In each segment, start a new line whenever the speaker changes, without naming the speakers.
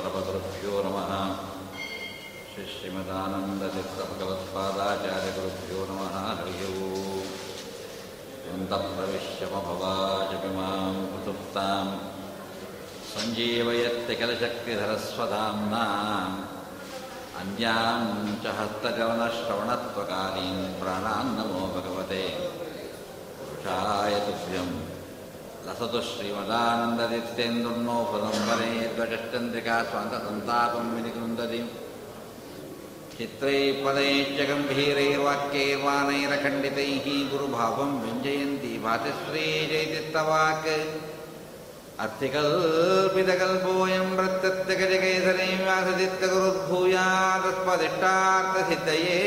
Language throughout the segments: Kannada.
परमगुरुभ्यो नमः। शिश्रीमदानन्ददित्रभगवत्पादाचार्यगुरुभ्यो नमः हरिः यन्तप्रविश्यपभवाच पिमां कुसुप्तां सञ्जीवयत्तिकलशक्तिधरस्वताम्ना अन्यां च हस्तगवनश्रवणत्वकालीन् प्राणान्नमो भगवते। पुरुषाय तुभ्यम्। लसतुः श्रीमदानन्ददितेन्दु नोफलं वने स्वान्तसन्तापं विनिकृन्ददि चित्रैः पदैश्च गम्भीरैर्वाक्यैर्वानैरखण्डितैः गुरुभावं व्यञ्जयन्ती भातिश्रीजैदित्तवाक् अर्थिकल्पितकल्पोऽयं प्रत्यगजकैसरे व्यासचित्तगुरुद्भूयादस्पदिष्टार्थसिद्धये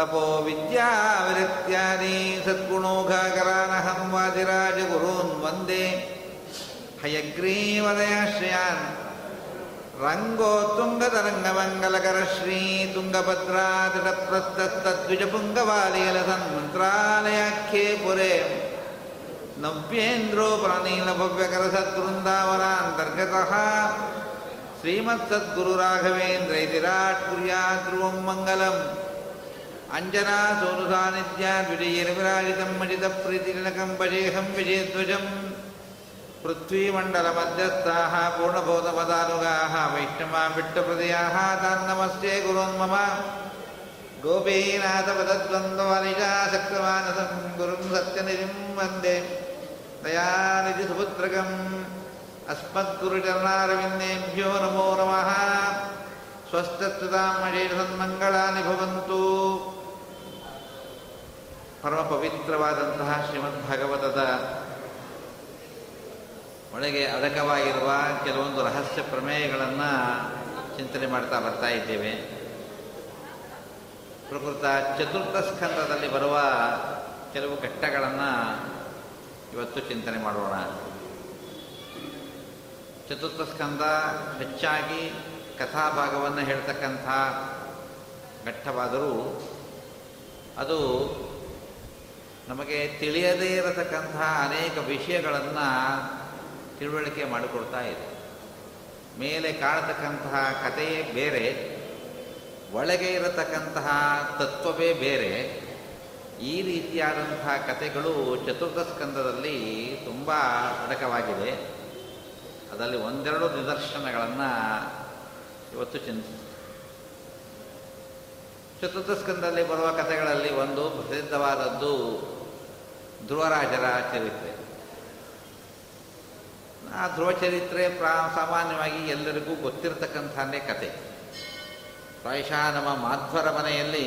तपो विद्याविरक्त्यादि सद्गुणोघाकरानहं वादिराजगुरून् वन्दे हयग्रीवदयाश्रयान् रङ्गोत्तुङ्गतरङ्गमङ्गलकरश्री पुरे नव्येन्द्रोपरनीलभव्यकरसद्वृन्दावनान्तर्गतः श्रीमत्सद्गुरुराघवेन्द्र इति राट् कुर्यात् ध्रुवं मङ्गलम् अञ्जना सूनुसा नित्या विजयैर्विराजितम् मजितप्रीतिरिणकम् भजेहम् विजयध्वजम् पृथ्वीमण्डलमध्यस्थाः पूर्णभूतपदानुगाः वैष्णवाभिट्टप्रदयाः तान् नमस्ते गुरोन् मम गोपीनाथपदद्वन्द्वनिकाशक्तवान् असन् सत्यनिधिं वन्दे दयानिधि सुपुत्रकम् अस्मद्गुरुचरणारविन्देभ्यो नमो नमः स्वस्तच्यताम् मयेषन्मङ्गलानि भवन्तु ಪರಮ ಪವಿತ್ರವಾದಂತಹ ಶ್ರೀಮದ್ ಭಾಗವತದ ಒಳಗೆ ಅಡಕವಾಗಿರುವ ಕೆಲವೊಂದು ರಹಸ್ಯ ಪ್ರಮೇಯಗಳನ್ನು ಚಿಂತನೆ ಮಾಡ್ತಾ ಬರ್ತಾ ಇದ್ದೇವೆ. ಪ್ರಕೃತ ಚತುರ್ಥ ಸ್ಕಂದದಲ್ಲಿ ಬರುವ ಕೆಲವು ಘಟ್ಟಗಳನ್ನು ಇವತ್ತು ಚಿಂತನೆ ಮಾಡೋಣ. ಚತುರ್ಥ ಸ್ಕಂದ ಹೆಚ್ಚಾಗಿ ಕಥಾಭಾಗವನ್ನು ಹೇಳ್ತಕ್ಕಂಥ ಘಟ್ಟವಾದರೂ ಅದು ನಮಗೆ ತಿಳಿಯದೇ ಇರತಕ್ಕಂತಹ ಅನೇಕ ವಿಷಯಗಳನ್ನು ತಿಳುವಳಿಕೆ ಮಾಡಿಕೊಡ್ತಾ ಇದೆ. ಮೇಲೆ ಕಾಣತಕ್ಕಂತಹ ಕಥೆಯೇ ಬೇರೆ, ಒಳಗೆ ಇರತಕ್ಕಂತಹ ತತ್ವವೇ ಬೇರೆ, ಈ ರೀತಿಯಾದಂತಹ ಕಥೆಗಳು ಚತುರ್ಥ ಸ್ಕಂದದಲ್ಲಿ ತುಂಬ ಅಡಕವಾಗಿದೆ. ಅದರಲ್ಲಿ ಒಂದೆರಡು ನಿದರ್ಶನಗಳನ್ನು ಇವತ್ತು ಚಿಂತ ಚತುರ್ಥ ಸ್ಕಂದದಲ್ಲಿ ಬರುವ ಕಥೆಗಳಲ್ಲಿ ಒಂದು ಪ್ರಸಿದ್ಧವಾದದ್ದು ಧ್ರುವರಾಜರ ಚರಿತ್ರೆ ಆ ಧ್ರುವ ಚರಿತ್ರೆ ಪ್ರಾ, ಸಾಮಾನ್ಯವಾಗಿ ಎಲ್ಲರಿಗೂ ಗೊತ್ತಿರತಕ್ಕಂಥದ್ದೇ ಕತೆ. ಪ್ರಾಯಶಃ ನಮ್ಮ ಮಾಧ್ವರ ಮನೆಯಲ್ಲಿ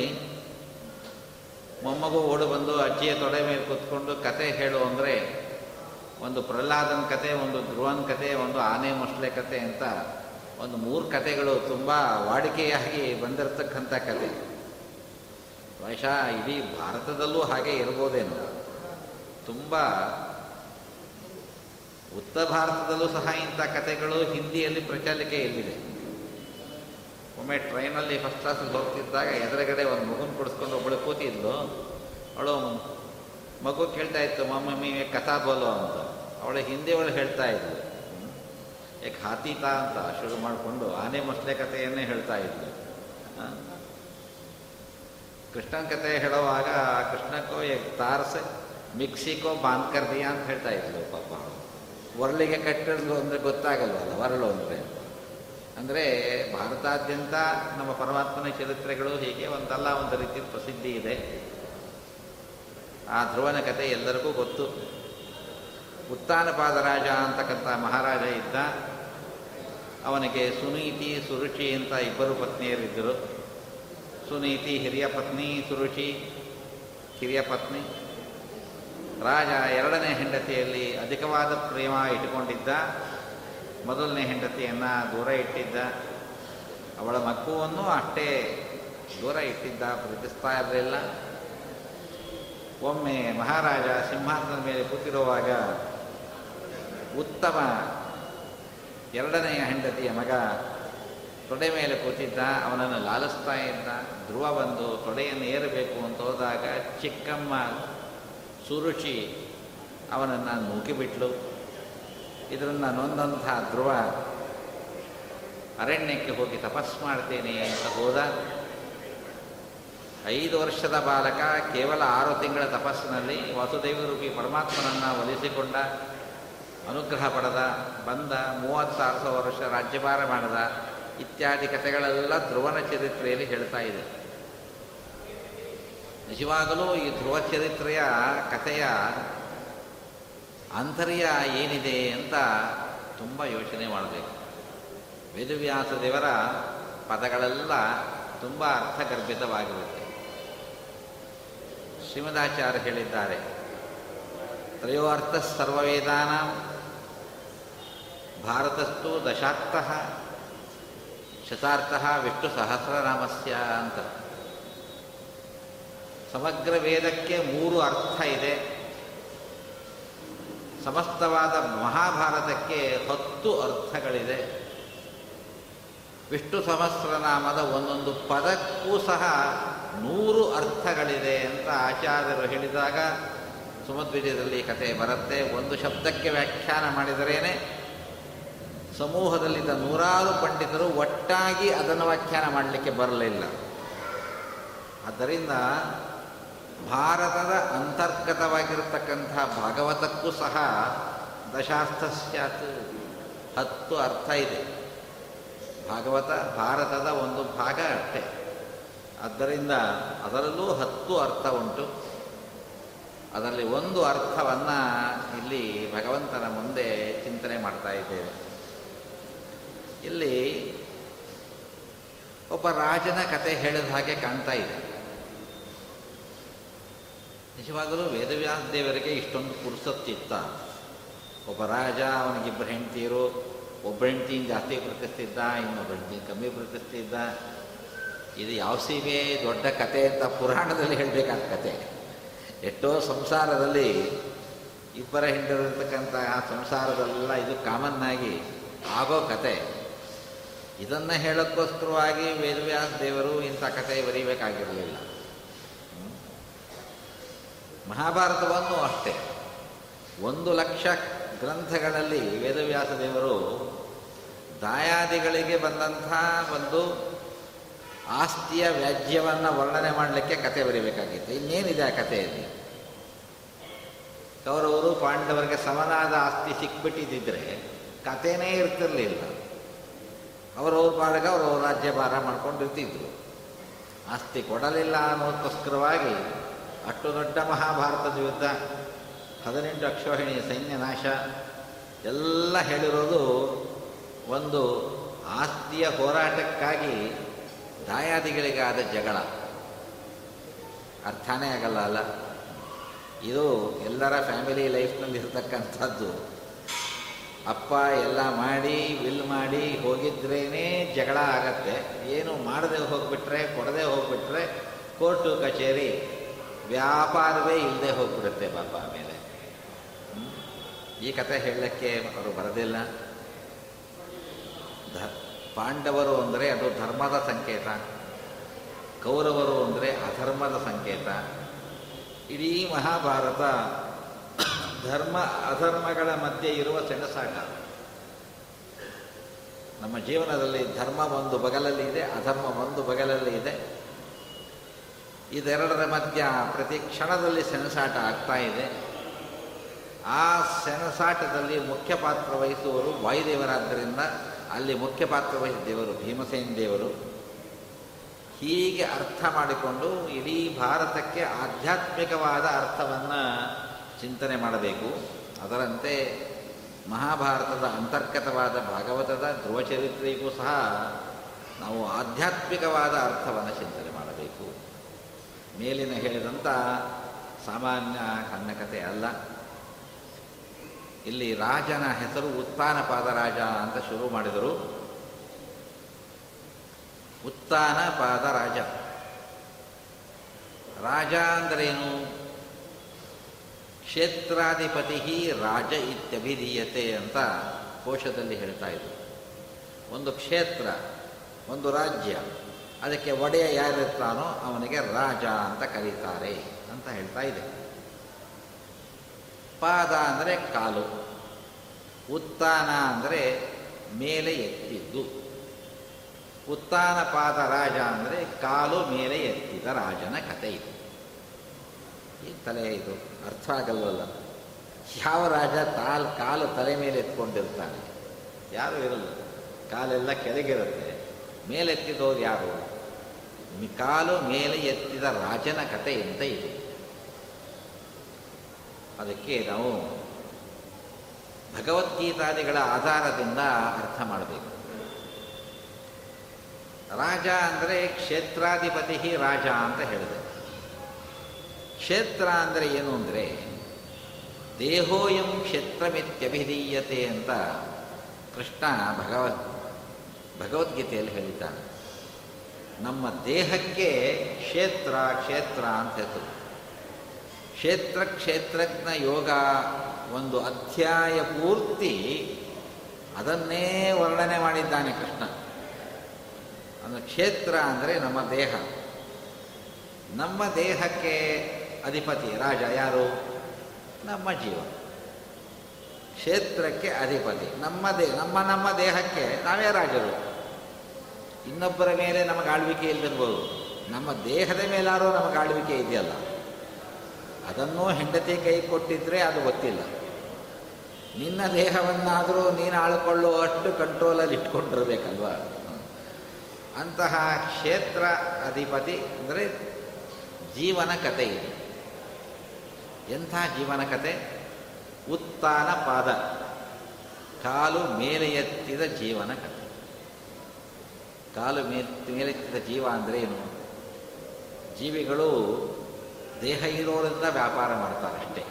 ಮೊಮ್ಮಗು ಓಡು ಬಂದು ಅಜ್ಜಿಯ ತೊಡೆ ಮೇಲೆ ಕೂತ್ಕೊಂಡು ಕತೆ ಹೇಳು ಅಂದರೆ ಒಂದು ಪ್ರಹ್ಲಾದನ ಕತೆ, ಒಂದು ಧ್ರುವನ ಕತೆ, ಒಂದು ಆನೆ ಮೊಸಳೆ ಕತೆ ಅಂತ ಒಂದು ಮೂರು ಕತೆಗಳು ತುಂಬ ವಾಡಿಕೆಯಾಗಿ ಬಂದಿರತಕ್ಕಂಥ ಕತೆ. ಬಹುಶಃ ಇಡೀ ಭಾರತದಲ್ಲೂ ಹಾಗೆ ಇರ್ಬೋದೇನೋ. ತುಂಬ ಉತ್ತರ ಭಾರತದಲ್ಲೂ ಸಹ ಇಂಥ ಕತೆಗಳು ಹಿಂದಿಯಲ್ಲಿ ಪ್ರಚಲಿಕೆ ಇಲ್ಲಿದೆ. ಒಮ್ಮೆ ಟ್ರೈನಲ್ಲಿ ಫಸ್ಟ್ ಕ್ಲಾಸಲ್ಲಿ ಹೋಗ್ತಿದ್ದಾಗ ಎದುರುಗಡೆ ಒಂದು ಮಗುನ ಕೊಡಿಸ್ಕೊಂಡು ಒಬ್ಬಳು ಕೂತಿದ್ಲು. ಅವಳು ಮಗು ಕೇಳ್ತಾ ಇತ್ತು, ಮಮ್ಮಿ ಕಥಾ ಬೋಲೋ ಅಂತ. ಅವಳು ಹಿಂದಿ ಅವಳು ಹೇಳ್ತಾ ಇದ್ಲು. ಯಾಕೆ ಹಾತೀತಾ ಅಂತ ಶುರು ಮಾಡಿಕೊಂಡು ಆನೆ ಮೊಸಳೆ ಕಥೆಯನ್ನೇ ಹೇಳ್ತಾ ಇದ್ಲು. ಕೃಷ್ಣನ ಕಥೆ ಹೇಳುವಾಗ ಕೃಷ್ಣಕ್ಕೂ ಏಕ್ ತಾರಸೆ ಬಾಂಧ ಬಾಂದ್ಕರ್ದಿಯಾ ಅಂತ ಹೇಳ್ತಾ ಇದ್ಲು ಪಾಪ ಒರಳಿಗೆ ಕಟ್ಟಿರಲು ಅಂದರೆ ಗೊತ್ತಾಗಲ್ವಲ್ಲ, ಒರಳು ಅಂದರೆ? ಅಂದರೆ ಭಾರತಾದ್ಯಂತ ನಮ್ಮ ಪರಮಾತ್ಮನ ಚರಿತ್ರೆಗಳು ಹೀಗೆ ಒಂದಲ್ಲ, ಒಂದು ರೀತಿ ಪ್ರಸಿದ್ಧಿ ಇದೆ. ಆ ಧ್ರುವನ ಕತೆ ಎಲ್ಲರಿಗೂ ಗೊತ್ತು. ಉತ್ತಾನಪಾದರಾಜ ಅಂತಕ್ಕಂಥ ಮಹಾರಾಜ ಇದ್ದ. ಅವನಿಗೆ ಸುನೀತಿ, ಸುರುಚಿ ಅಂತ ಇಬ್ಬರು ಪತ್ನಿಯರಿದ್ದರು. ಸುನೀತಿ, ಹಿರಿಯ ಪತ್ನಿ, ಸುರುಚಿ, ಹಿರಿಯ ಪತ್ನಿ. ರಾಜ ಎರಡನೇ ಹೆಂಡತಿಯಲ್ಲಿ ಅಧಿಕವಾದ ಪ್ರೇಮ ಇಟ್ಟುಕೊಂಡಿದ್ದ. ಮೊದಲನೇ ಹೆಂಡತಿಯನ್ನು ದೂರ ಇಟ್ಟಿದ್ದ. ಅವಳ ಮಕ್ಕುವನ್ನು ಅಷ್ಟೇ ದೂರ ಇಟ್ಟಿದ್ದ ಪ್ರೀತಿಸ್ತಾ ಇರಲಿಲ್ಲ. ಒಮ್ಮೆ ಮಹಾರಾಜ ಸಿಂಹಾಸನದ ಮೇಲೆ ಕೂತಿರುವಾಗ ಉತ್ತಮ ಎರಡನೆಯ ಹೆಂಡತಿಯ ಮಗ ತೊಡೆ ಮೇಲೆ ಕೂತಿದ್ದ. ಅವನನ್ನು ಲಾಲಿಸ್ತಾ ಇದ್ದ. ಧ್ರುವ ಬಂದು ತೊಡೆಯನ್ನು ಏರಬೇಕು ಅಂತ ಹೋದಾಗ ಚಿಕ್ಕಮ್ಮ ಸುರುಚಿ, ಅವನನ್ನು ನೂಕಿಬಿಟ್ಲು ಇದನ್ನು ನೊಂದಂಥ ಧ್ರುವ ಅರಣ್ಯಕ್ಕೆ ಹೋಗಿ ತಪಸ್ ಮಾಡ್ತೇನೆ ಅಂತ ಹೋದ. ಐದು ವರ್ಷದ ಬಾಲಕ, ಕೇವಲ ಆರು ತಿಂಗಳ ತಪಸ್ಸಿನಲ್ಲಿ ವಾಸುದೇವರೂಪಿ ಪರಮಾತ್ಮನನ್ನು ಒಲಿಸಿಕೊಂಡ ಅನುಗ್ರಹ ಪಡೆದ, ಬಂದ, ಮೂವತ್ತಾರು ಸಾವಿರ ವರ್ಷ ರಾಜ್ಯಭಾರ ಮಾಡಿದ ಇತ್ಯಾದಿ ಕಥೆಗಳೆಲ್ಲ ಧ್ರುವನ ಚರಿತ್ರೆಯಲ್ಲಿ ಹೇಳ್ತಾ ಇದೆ. ನಿಜವಾಗಲೂ ಈ ಧ್ರುವ ಚರಿತ್ರೆಯ ಕಥೆಯ ಅಂತರ್ಯ ಏನಿದೆ ಅಂತ ತುಂಬ ಯೋಚನೆ ಮಾಡಬೇಕು. ವೇದವ್ಯಾಸ ದೇವರ ಪದಗಳೆಲ್ಲ ತುಂಬ ಅರ್ಥಗರ್ಭಿತವಾಗಿರುತ್ತೆ. ಶ್ರೀಮದಾಚಾರ್ಯ ಹೇಳಿದ್ದಾರೆ ತ್ರಯೋ ಅರ್ಥ ಸರ್ವವೇದಾನ ಭಾರತಸ್ತು ದಶಾರ್ಥ ಶತಾರ್ಥ ವಿಷ್ಣು ಸಹಸ್ರನಾಮಸ್ಯ ಅಂತ. ಸಮಗ್ರ ವೇದಕ್ಕೆ ಮೂರು ಅರ್ಥ ಇದೆ. ಸಮಸ್ತವಾದ ಮಹಾಭಾರತಕ್ಕೆ ಹತ್ತು ಅರ್ಥಗಳಿದೆ. ವಿಷ್ಣು ಸಹಸ್ರನಾಮದ ಒಂದೊಂದು ಪದಕ್ಕೂ ಸಹ ನೂರು ಅರ್ಥಗಳಿದೆ ಅಂತ ಆಚಾರ್ಯರು ಹೇಳಿದಾಗ ಸುಮದ್ವಿಜಯದಲ್ಲಿ ಕತೆ ಬರುತ್ತೆ. ಒಂದು ಶಬ್ದಕ್ಕೆ ವ್ಯಾಖ್ಯಾನ ಮಾಡಿದರೇನೆ ಸಮೂಹದಲ್ಲಿದ್ದ ನೂರಾರು ಪಂಡಿತರು ಒಟ್ಟಾಗಿ ಅದನ್ನು ವ್ಯಾಖ್ಯಾನ ಮಾಡಲಿಕ್ಕೆ ಬರಲಿಲ್ಲ. ಆದ್ದರಿಂದ ಭಾರತದ ಅಂತರ್ಗತವಾಗಿರತಕ್ಕಂಥ ಭಾಗವತಕ್ಕೂ ಸಹ ದಶಾರ್ಥ ಸ್ಯಾತ್ ಹತ್ತು ಅರ್ಥ ಇದೆ. ಭಾಗವತ ಭಾರತದ ಒಂದು ಭಾಗ ಅಷ್ಟೆ. ಆದ್ದರಿಂದ ಅದರಲ್ಲೂ ಹತ್ತು ಅರ್ಥ ಉಂಟು. ಅದರಲ್ಲಿ ಒಂದು ಅರ್ಥವನ್ನು ಇಲ್ಲಿ ಭಗವಂತನ ಮುಂದೆ ಚಿಂತನೆ ಮಾಡ್ತಾ ಇದ್ದೇವೆ. ಇಲ್ಲಿ ಒಬ್ಬ ರಾಜನ ಕತೆ ಹೇಳಿದ ಹಾಗೆ ಕಾಣ್ತಾ ಇದೆ. ನಿಜವಾಗಲೂ ವೇದವ್ಯಾಸ ದೇವರಿಗೆ ಇಷ್ಟೊಂದು ಪುರುಸತ್ತಿತ್ತ ಒಬ್ಬ ರಾಜ ಅವನಿಗಿಬ್ಬರು ಹೆಂಡತಿಯರು, ಒಬ್ಬ ಹೆಂಡತಿ ಜಾಸ್ತಿ ಪ್ರಕಟಿಸ್ತಿದ್ದ, ಇನ್ನೊಬ್ಬ ಹೆಂಡತಿ ಕಮ್ಮಿ ಪ್ರಕಟಿಸ್ತಿದ್ದ. ಇದು ಯಾವ ಸೀಮೆ? ದೊಡ್ಡ ಕತೆ ಅಂತ ಪುರಾಣದಲ್ಲಿ ಹೇಳಬೇಕಾದ ಕತೆ. ಎಷ್ಟೋ ಸಂಸಾರದಲ್ಲಿ ಇಬ್ಬರ ಹಿಂಡಿರತಕ್ಕಂಥ ಆ ಸಂಸಾರದಲ್ಲೆಲ್ಲ ಇದು ಕಾಮನ್ ಆಗಿ ಆಗೋ ಕತೆ. ಇದನ್ನು ಹೇಳೋಕ್ಕೋಸ್ಕರವಾಗಿ ವೇದವ್ಯಾಸ ದೇವರು ಇಂಥ ಕತೆ ಬರೀಬೇಕಾಗಿರಲಿಲ್ಲ. ಮಹಾಭಾರತವನ್ನು ಅಷ್ಟೇ. ಒಂದು ಲಕ್ಷ ಗ್ರಂಥಗಳಲ್ಲಿ ವೇದವ್ಯಾಸ ದೇವರು ದಾಯಾದಿಗಳಿಗೆ ಬಂದಂಥ ಒಂದು ಆಸ್ತಿಯ ವ್ಯಾಜ್ಯವನ್ನು ವರ್ಣನೆ ಮಾಡಲಿಕ್ಕೆ ಕತೆ ಬರೀಬೇಕಾಗಿತ್ತು. ಇನ್ನೇನಿದೆ ಆ ಕಥೆಯಲ್ಲಿ? ಕೌರವರು ಪಾಂಡವರಿಗೆ ಸಮನಾದ ಆಸ್ತಿ ಸಿಕ್ಬಿಟ್ಟಿದ್ದರೆ ಕಥೆನೇ ಇರ್ತಿರಲಿಲ್ಲ. ಅವರವ್ರ ಪಾಡಿಗೆ ಅವರು ರಾಜ್ಯಭಾರ ಮಾಡ್ಕೊಂಡಿರ್ತಿದ್ರು. ಆಸ್ತಿ ಕೊಡಲಿಲ್ಲ ಅನ್ನೋದಕ್ಕೋಸ್ಕರವಾಗಿ ಅಷ್ಟು ದೊಡ್ಡ ಮಹಾಭಾರತದ ಯುದ್ಧ. ಹದಿನೆಂಟು ಅಕ್ಷೋಹಿಣಿ ಸೈನ್ಯ ನಾಶ. ಎಲ್ಲ ಹೇಳಿರೋದು ಒಂದು ಆಸ್ತಿಯ ಹೋರಾಟಕ್ಕಾಗಿ ದಾಯಾದಿಗಳಿಗಾದ ಜಗಳ. ಅರ್ಥನೇ ಆಗಲ್ಲ ಅಲ್ಲ. ಇದು ಎಲ್ಲರ ಫ್ಯಾಮಿಲಿ ಲೈಫ್ನಲ್ಲಿ ಇರ್ತಕ್ಕಂಥದ್ದು. ಅಪ್ಪ ಎಲ್ಲ ಮಾಡಿ, ವಿಲ್ ಮಾಡಿ ಹೋಗಿದ್ರೇ ಜಗಳ ಆಗತ್ತೆ. ಏನು ಮಾಡದೆ ಹೋಗ್ಬಿಟ್ರೆ, ಕೊಡದೆ ಹೋಗ್ಬಿಟ್ರೆ ಕೋರ್ಟು ಕಚೇರಿ ವ್ಯಾಪಾರವೇ ಇಲ್ಲದೆ ಹೋಗ್ಬಿಡುತ್ತೆ ಪಾಪ ಆಮೇಲೆ? ಈ ಕತೆ ಹೇಳಲಿಕ್ಕೆ ಅವರು ಬರೋದಿಲ್ಲ ಪಾಂಡವರು ಅಂದರೆ ಅದು ಧರ್ಮದ ಸಂಕೇತ. ಕೌರವರು ಅಂದರೆ ಅಧರ್ಮದ ಸಂಕೇತ. ಇಡೀ ಮಹಾಭಾರತ ಧರ್ಮ, ಅಧರ್ಮಗಳ ಮಧ್ಯೆ ಇರುವ ಸೆಣಸಾಟ. ನಮ್ಮ ಜೀವನದಲ್ಲಿ ಧರ್ಮ ಒಂದು ಬಗಲಲ್ಲಿ ಇದೆ, ಅಧರ್ಮ ಒಂದು ಬಗಲಲ್ಲಿ ಇದೆ. ಇದೆರಡರ ಮಧ್ಯ ಪ್ರತಿ ಕ್ಷಣದಲ್ಲಿ ಸೆಣಸಾಟ ಆಗ್ತಾ ಇದೆ. ಆ ಸೆಣಸಾಟದಲ್ಲಿ ಮುಖ್ಯ ಪಾತ್ರ ವಹಿಸುವವರು ವಾಯುದೇವರಾದ್ದರಿಂದ ಅಲ್ಲಿ ಮುಖ್ಯ ಪಾತ್ರ ವಹಿಸಿದ್ದೇವರು ಭೀಮಸೇನ ದೇವರು. ಹೀಗೆ ಅರ್ಥ ಮಾಡಿಕೊಂಡು ಇಡೀ ಭಾರತಕ್ಕೆ ಆಧ್ಯಾತ್ಮಿಕವಾದ ಅರ್ಥವನ್ನು ಚಿಂತನೆ ಮಾಡಬೇಕು. ಅದರಂತೆ ಮಹಾಭಾರತದ ಅಂತರ್ಗತವಾದ ಭಾಗವತದ ಧ್ರುವಚರಿತ್ರೆಗೂ ಸಹ ನಾವು ಆಧ್ಯಾತ್ಮಿಕವಾದ ಅರ್ಥವನ್ನು ಚಿಂತನೆ ಮೇಲಿನ ಹೇಳಿದಂಥ ಸಾಮಾನ್ಯ ಕನ್ನಕತೆ ಅಲ್ಲ. ಇಲ್ಲಿ ರಾಜನ ಹೆಸರು ಉತ್ಥಾನಪಾದ ರಾಜ ಅಂತ ಶುರು ಮಾಡಿದರು. ಉತ್ಥಾನಪಾದ ರಾಜ ರಾಜ ಅಂದ್ರೇನು? ಕ್ಷೇತ್ರಾಧಿಪತಿ ರಾಜ ಇತ್ಯಭಿಧೀಯತೆ ಅಂತ ಕೋಶದಲ್ಲಿ ಹೇಳ್ತಾ ಇದ್ರು. ಒಂದು ಕ್ಷೇತ್ರ, ಒಂದು ರಾಜ್ಯ. ಅದಕ್ಕೆ ಒಡೆಯ ಯಾರಿರ್ತಾನೋ ಅವನಿಗೆ ರಾಜ ಅಂತ ಕರೀತಾರೆ ಅಂತ ಹೇಳ್ತಾ ಇದೆ. ಪಾದ ಅಂದರೆ ಕಾಲು ಉತ್ತಾನ ಅಂದರೆ ಮೇಲೆ ಎತ್ತಿದ್ದು. ಉತ್ತಾನ ಪಾದ ರಾಜ ಅಂದರೆ ಕಾಲು ಮೇಲೆ ಎತ್ತಿದ ರಾಜನ ಕತೆ ಇದು. ಈ ತಲೆ ಇದು? ಅರ್ಥ ಆಗಲ್ವಲ್ಲ? ಯಾವ ರಾಜ ತಾಲ್ ಕಾಲು ತಲೆ ಮೇಲೆ ಎತ್ಕೊಂಡಿರ್ತಾನೆ? ಯಾರು ಇರಲ್ಲ. ಕಾಲೆಲ್ಲ ಕೆಳಗಿರುತ್ತೆ. ಮೇಲೆತ್ತಿದವರು ಯಾರು? ಮಿ- ಕಾಲು ಮೇಲೆ ಎತ್ತಿದ ರಾಜನ ಕತೆ ಅಂತ ಇದೆ? ಅದಕ್ಕೆ ನಾವು ಭಗವದ್ಗೀತಾದಿಗಳ ಆಧಾರದಿಂದ ಅರ್ಥ ಮಾಡಬೇಕು. ರಾಜ ಅಂದರೆ ಕ್ಷೇತ್ರಾಧಿಪತಿ ರಾಜ ಅಂತ ಹೇಳಿದೆ ಕ್ಷೇತ್ರ ಅಂದರೆ ಏನು ಅಂದರೆ ದೇಹೋಯಂ ಕ್ಷೇತ್ರಮಿತ್ಯಭಿಧೀಯತೆ ಅಂತ ಕೃಷ್ಣ ಭಗವದ್ ಭಗವದ್ಗೀತೆಯಲ್ಲಿ ಹೇಳಿದ್ದಾನೆ. ನಮ್ಮ ದೇಹಕ್ಕೆ ಕ್ಷೇತ್ರ ಕ್ಷೇತ್ರ ಅಂತ ಹೇಳ್ತದೆ. ಕ್ಷೇತ್ರ, ಕ್ಷೇತ್ರಜ್ಞ ಯೋಗ ಒಂದು ಅಧ್ಯಾಯ ಪೂರ್ತಿ ಅದನ್ನೇ ವರ್ಣನೆ ಮಾಡಿದ್ದಾನೆ ಕೃಷ್ಣ. ಅಂದರೆ ಕ್ಷೇತ್ರ ಅಂದರೆ ನಮ್ಮ ದೇಹ. ನಮ್ಮ ದೇಹಕ್ಕೆ ಅಧಿಪತಿ ರಾಜ ಯಾರು? ನಮ್ಮ ಜೀವ. ಕ್ಷೇತ್ರಕ್ಕೆ ಅಧಿಪತಿ. ನಮ್ಮ ದೇಹ ನಮ್ಮ ನಮ್ಮ ದೇಹಕ್ಕೆ ನಾವೇ ರಾಜರು. ಇನ್ನೊಬ್ಬರ ಮೇಲೆ ನಮಗೆ ಆಳ್ವಿಕೆ ಇಲ್ಲದಿರ್ಬೋದು ನಮ್ಮ ದೇಹದ ಮೇಲಾರೋ ನಮಗೆ ಆಳ್ವಿಕೆ ಇದೆಯಲ್ಲ. ಅದನ್ನು ಹೆಂಡತಿ ಕೈ ಕೊಟ್ಟಿದ್ರೆ ಅದು ಗೊತ್ತಿಲ್ಲ. ನಿನ್ನ ದೇಹವನ್ನಾದರೂ ನೀನು ಆಳ್ಕೊಳ್ಳುವಷ್ಟು ಕಂಟ್ರೋಲಲ್ಲಿ ಇಟ್ಕೊಂಡಿರ್ಬೇಕಲ್ವ? ಅಂತಹ ಕ್ಷೇತ್ರ ಅಧಿಪತಿ ಅಂದರೆ ಜೀವನ ಕಥೆ ಇದೆ. ಎಂಥ ಜೀವನ ಕಥೆ? ಉತ್ತಾನ ಪಾದ. ಕಾಲು ಮೇಲೆ ಎತ್ತಿದ ಜೀವನ ಕತೆ ಕಾಲು ಮೇಲೆ ಮೇಲೆತ್ತಿದ ಜೀವ ಅಂದರೆ ಏನು? ಜೀವಿಗಳು ದೇಹ ಇರೋರಿಂದ ವ್ಯಾಪಾರ ಮಾಡ್ತಾರೆ ಅಷ್ಟೇ.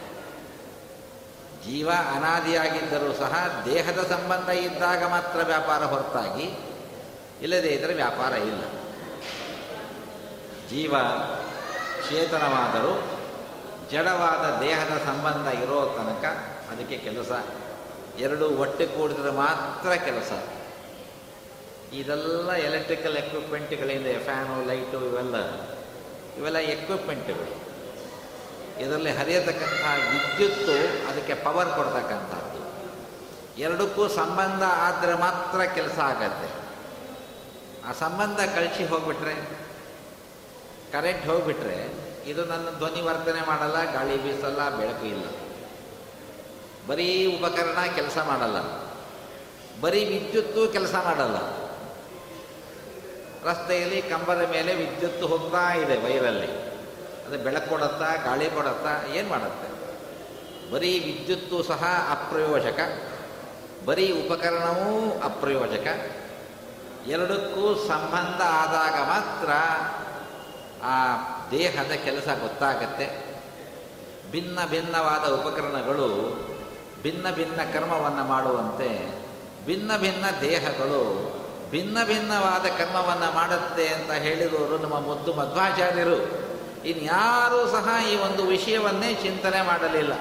ಜೀವ ಅನಾದಿಯಾಗಿದ್ದರೂ ಸಹ ದೇಹದ ಸಂಬಂಧ ಇದ್ದಾಗ ಮಾತ್ರ ವ್ಯಾಪಾರ ಹೊರತಾಗಿ ಇಲ್ಲದೇ ಇದ್ದರೆ ವ್ಯಾಪಾರ ಇಲ್ಲ. ಜೀವ ಚೇತನವಾದರೂ ಜಡವಾದ ದೇಹದ ಸಂಬಂಧ ಇರೋ ತನಕ ಅದಕ್ಕೆ ಕೆಲಸ. ಎರಡು ಒಟ್ಟು ಕೂಡಿದರೆ ಮಾತ್ರ ಕೆಲಸ. ಇದೆಲ್ಲ ಎಲೆಕ್ಟ್ರಿಕಲ್ ಎಕ್ವಿಪ್ಮೆಂಟ್ಗಳಿಂದ ಫ್ಯಾನು ಲೈಟು ಇವೆಲ್ಲ. ಇವೆಲ್ಲ ಎಕ್ವಿಪ್ಮೆಂಟ್ಗಳು ಇದರಲ್ಲಿ ಹರಿಯತಕ್ಕಂಥ ವಿದ್ಯುತ್ತು ಅದಕ್ಕೆ ಪವರ್ ಕೊಡ್ತಕ್ಕಂಥದ್ದು. ಎರಡಕ್ಕೂ ಸಂಬಂಧ ಆದರೆ ಮಾತ್ರ ಕೆಲಸ ಆಗತ್ತೆ. ಆ ಸಂಬಂಧ ಕಳಿಸಿ ಹೋಗ್ಬಿಟ್ರೆ ಕರೆಂಟ್ ಹೋಗ್ಬಿಟ್ರೆ, ಇದು ನನ್ನ ಧ್ವನಿ ವರ್ತನೆ ಮಾಡಲ್ಲ, ಗಾಳಿ ಬೀಸಲ್ಲ, ಬೆಳಕು ಇಲ್ಲ. ಬರೀ ಉಪಕರಣ ಕೆಲಸ ಮಾಡಲ್ಲ. ಬರೀ ವಿದ್ಯುತ್ತು ಕೆಲಸ ಮಾಡಲ್ಲ. ರಸ್ತೆಯಲ್ಲಿ ಕಂಬದ ಮೇಲೆ ವಿದ್ಯುತ್ ಹೋಗ್ತಾ ಇದೆ ವೈರಲ್ಲಿ. ಅದು ಬೆಳಕು ಕೊಡತ್ತಾ, ಗಾಳಿ ಕೊಡುತ್ತಾ, ಏನು ಮಾಡುತ್ತೆ? ಬರೀ ವಿದ್ಯುತ್ತು ಸಹ ಅಪ್ರಯೋಜಕ. ಬರೀ ಉಪಕರಣವೂ ಅಪ್ರಯೋಜಕ. ಎರಡಕ್ಕೂ ಸಂಬಂಧ ಆದಾಗ ಮಾತ್ರ ಆ ದೇಹದ ಕೆಲಸ ಗೊತ್ತಾಗತ್ತೆ. ಭಿನ್ನ ಭಿನ್ನವಾದ ಉಪಕರಣಗಳು ಭಿನ್ನ ಭಿನ್ನ ಕರ್ಮವನ್ನು ಮಾಡುವಂತೆ, ಭಿನ್ನ ಭಿನ್ನ ದೇಹಗಳು ಭಿನ್ನ ಭಿನ್ನವಾದ ಕರ್ಮವನ್ನು ಮಾಡುತ್ತೆ ಅಂತ ಹೇಳಿದವರು ನಮ್ಮ ಮುದ್ದು ಮಧ್ವಾಚಾರ್ಯರು. ಇನ್ಯಾರೂ ಸಹ ಈ ಒಂದು ವಿಷಯವನ್ನೇ ಚಿಂತನೆ ಮಾಡಲಿಲ್ಲ.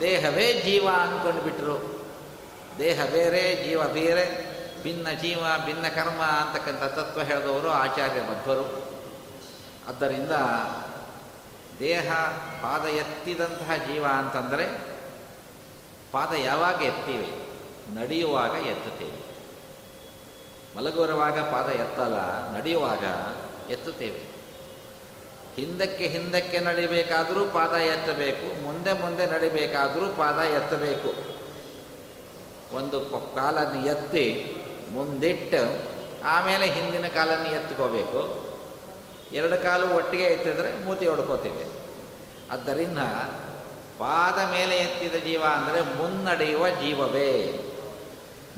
ದೇಹವೇ ಜೀವ ಅಂದ್ಕೊಂಡು ಬಿಟ್ಟರು ದೇಹ ಬೇರೆ, ಜೀವ ಬೇರೆ, ಭಿನ್ನ ಜೀವ, ಭಿನ್ನ ಕರ್ಮ ಅಂತಕ್ಕಂಥ ತತ್ವ ಹೇಳಿದವರು ಆಚಾರ್ಯ ಮಧ್ವರು. ಆದ್ದರಿಂದ ದೇಹ ಪಾದ ಎತ್ತಿದಂತಹ ಜೀವ ಅಂತಂದರೆ ಪಾದ ಯಾವಾಗ ಎತ್ತೀವಿ? ನಡೆಯುವಾಗ ಎತ್ತುತ್ತೇವೆ. ಮಲಗುರುವಾಗ ಪಾದ ಎತ್ತಲ್ಲ, ನಡೆಯುವಾಗ ಎತ್ತುತ್ತೇವೆ. ಹಿಂದಕ್ಕೆ ಹಿಂದಕ್ಕೆ ನಡಿಬೇಕಾದರೂ ಪಾದ ಎತ್ತಬೇಕು, ಮುಂದೆ ಮುಂದೆ ನಡಿಬೇಕಾದರೂ ಪಾದ ಎತ್ತಬೇಕು. ಒಂದು ಕಾಲನ್ನು ಎತ್ತಿ ಮುಂದಿಟ್ಟು ಆಮೇಲೆ ಹಿಂದಿನ ಕಾಲನ್ನು ಎತ್ಕೋಬೇಕು ಎರಡು ಕಾಲು ಒಟ್ಟಿಗೆ ಎತ್ತಿದ್ರೆ ಮೂತಿ ಹೊಡ್ಕೋತೇವೆ. ಆದ್ದರಿಂದ ಪಾದ ಮೇಲೆ ಎತ್ತಿದ ಜೀವ ಅಂದರೆ ಮುನ್ನಡೆಯುವ ಜೀವವೇ.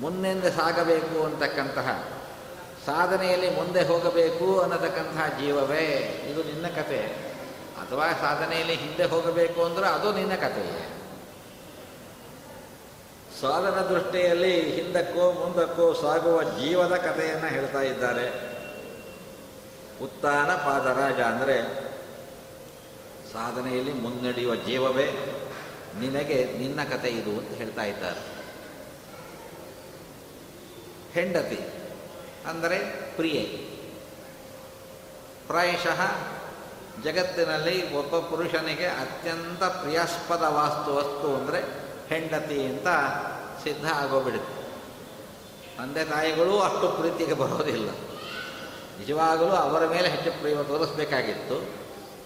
ಮುನ್ನಿಂದ ಸಾಗಬೇಕು ಅಂತಕ್ಕಂತಹ ಸಾಧನೆಯಲ್ಲಿ ಮುಂದೆ ಹೋಗಬೇಕು ಅನ್ನತಕ್ಕಂತಹ ಜೀವವೇ. ಇದು ನಿನ್ನ ಕತೆ ಅಥವಾ ಸಾಧನೆಯಲ್ಲಿ ಹಿಂದೆ ಹೋಗಬೇಕು ಅಂದ್ರೆ ಅದು ನಿನ್ನ ಕಥೆಯೇ. ಸಾಧನ ದೃಷ್ಟಿಯಲ್ಲಿ ಹಿಂದಕ್ಕೋ ಮುಂದಕ್ಕೋ ಸಾಗುವ ಜೀವದ ಕಥೆಯನ್ನು ಹೇಳ್ತಾ ಇದ್ದಾರೆ. ಉತ್ತಾನ ಪಾದರಾಜ ಅಂದರೆ ಸಾಧನೆಯಲ್ಲಿ ಮುನ್ನಡೆಯುವ ಜೀವವೇ. ನಿನಗೆ ನಿನ್ನ ಕತೆ ಇದು ಅಂತ ಹೇಳ್ತಾ ಇದ್ದಾರೆ. ಹೆಂಡತಿ ಅಂದರೆ ಪ್ರಿಯೆ. ಪ್ರಾಯಶಃ ಜಗತ್ತಿನಲ್ಲಿ ಒಬ್ಬ ಪುರುಷನಿಗೆ ಅತ್ಯಂತ ಪ್ರಿಯಾಸ್ಪದ ವಾಸ್ತು ವಸ್ತು ಅಂದರೆ ಹೆಂಡತಿ ಅಂತ ಸಿದ್ಧ ಆಗೋಬಿಡುತ್ತೆ ತಂದೆ ತಾಯಿಗಳು ಅಷ್ಟು ಪ್ರೀತಿಗೆ ಬರೋದಿಲ್ಲ. ನಿಜವಾಗಲೂ ಅವರ ಮೇಲೆ ಹೆಚ್ಚು ಪ್ರೇಮ ತೋರಿಸಬೇಕಾಗಿತ್ತು.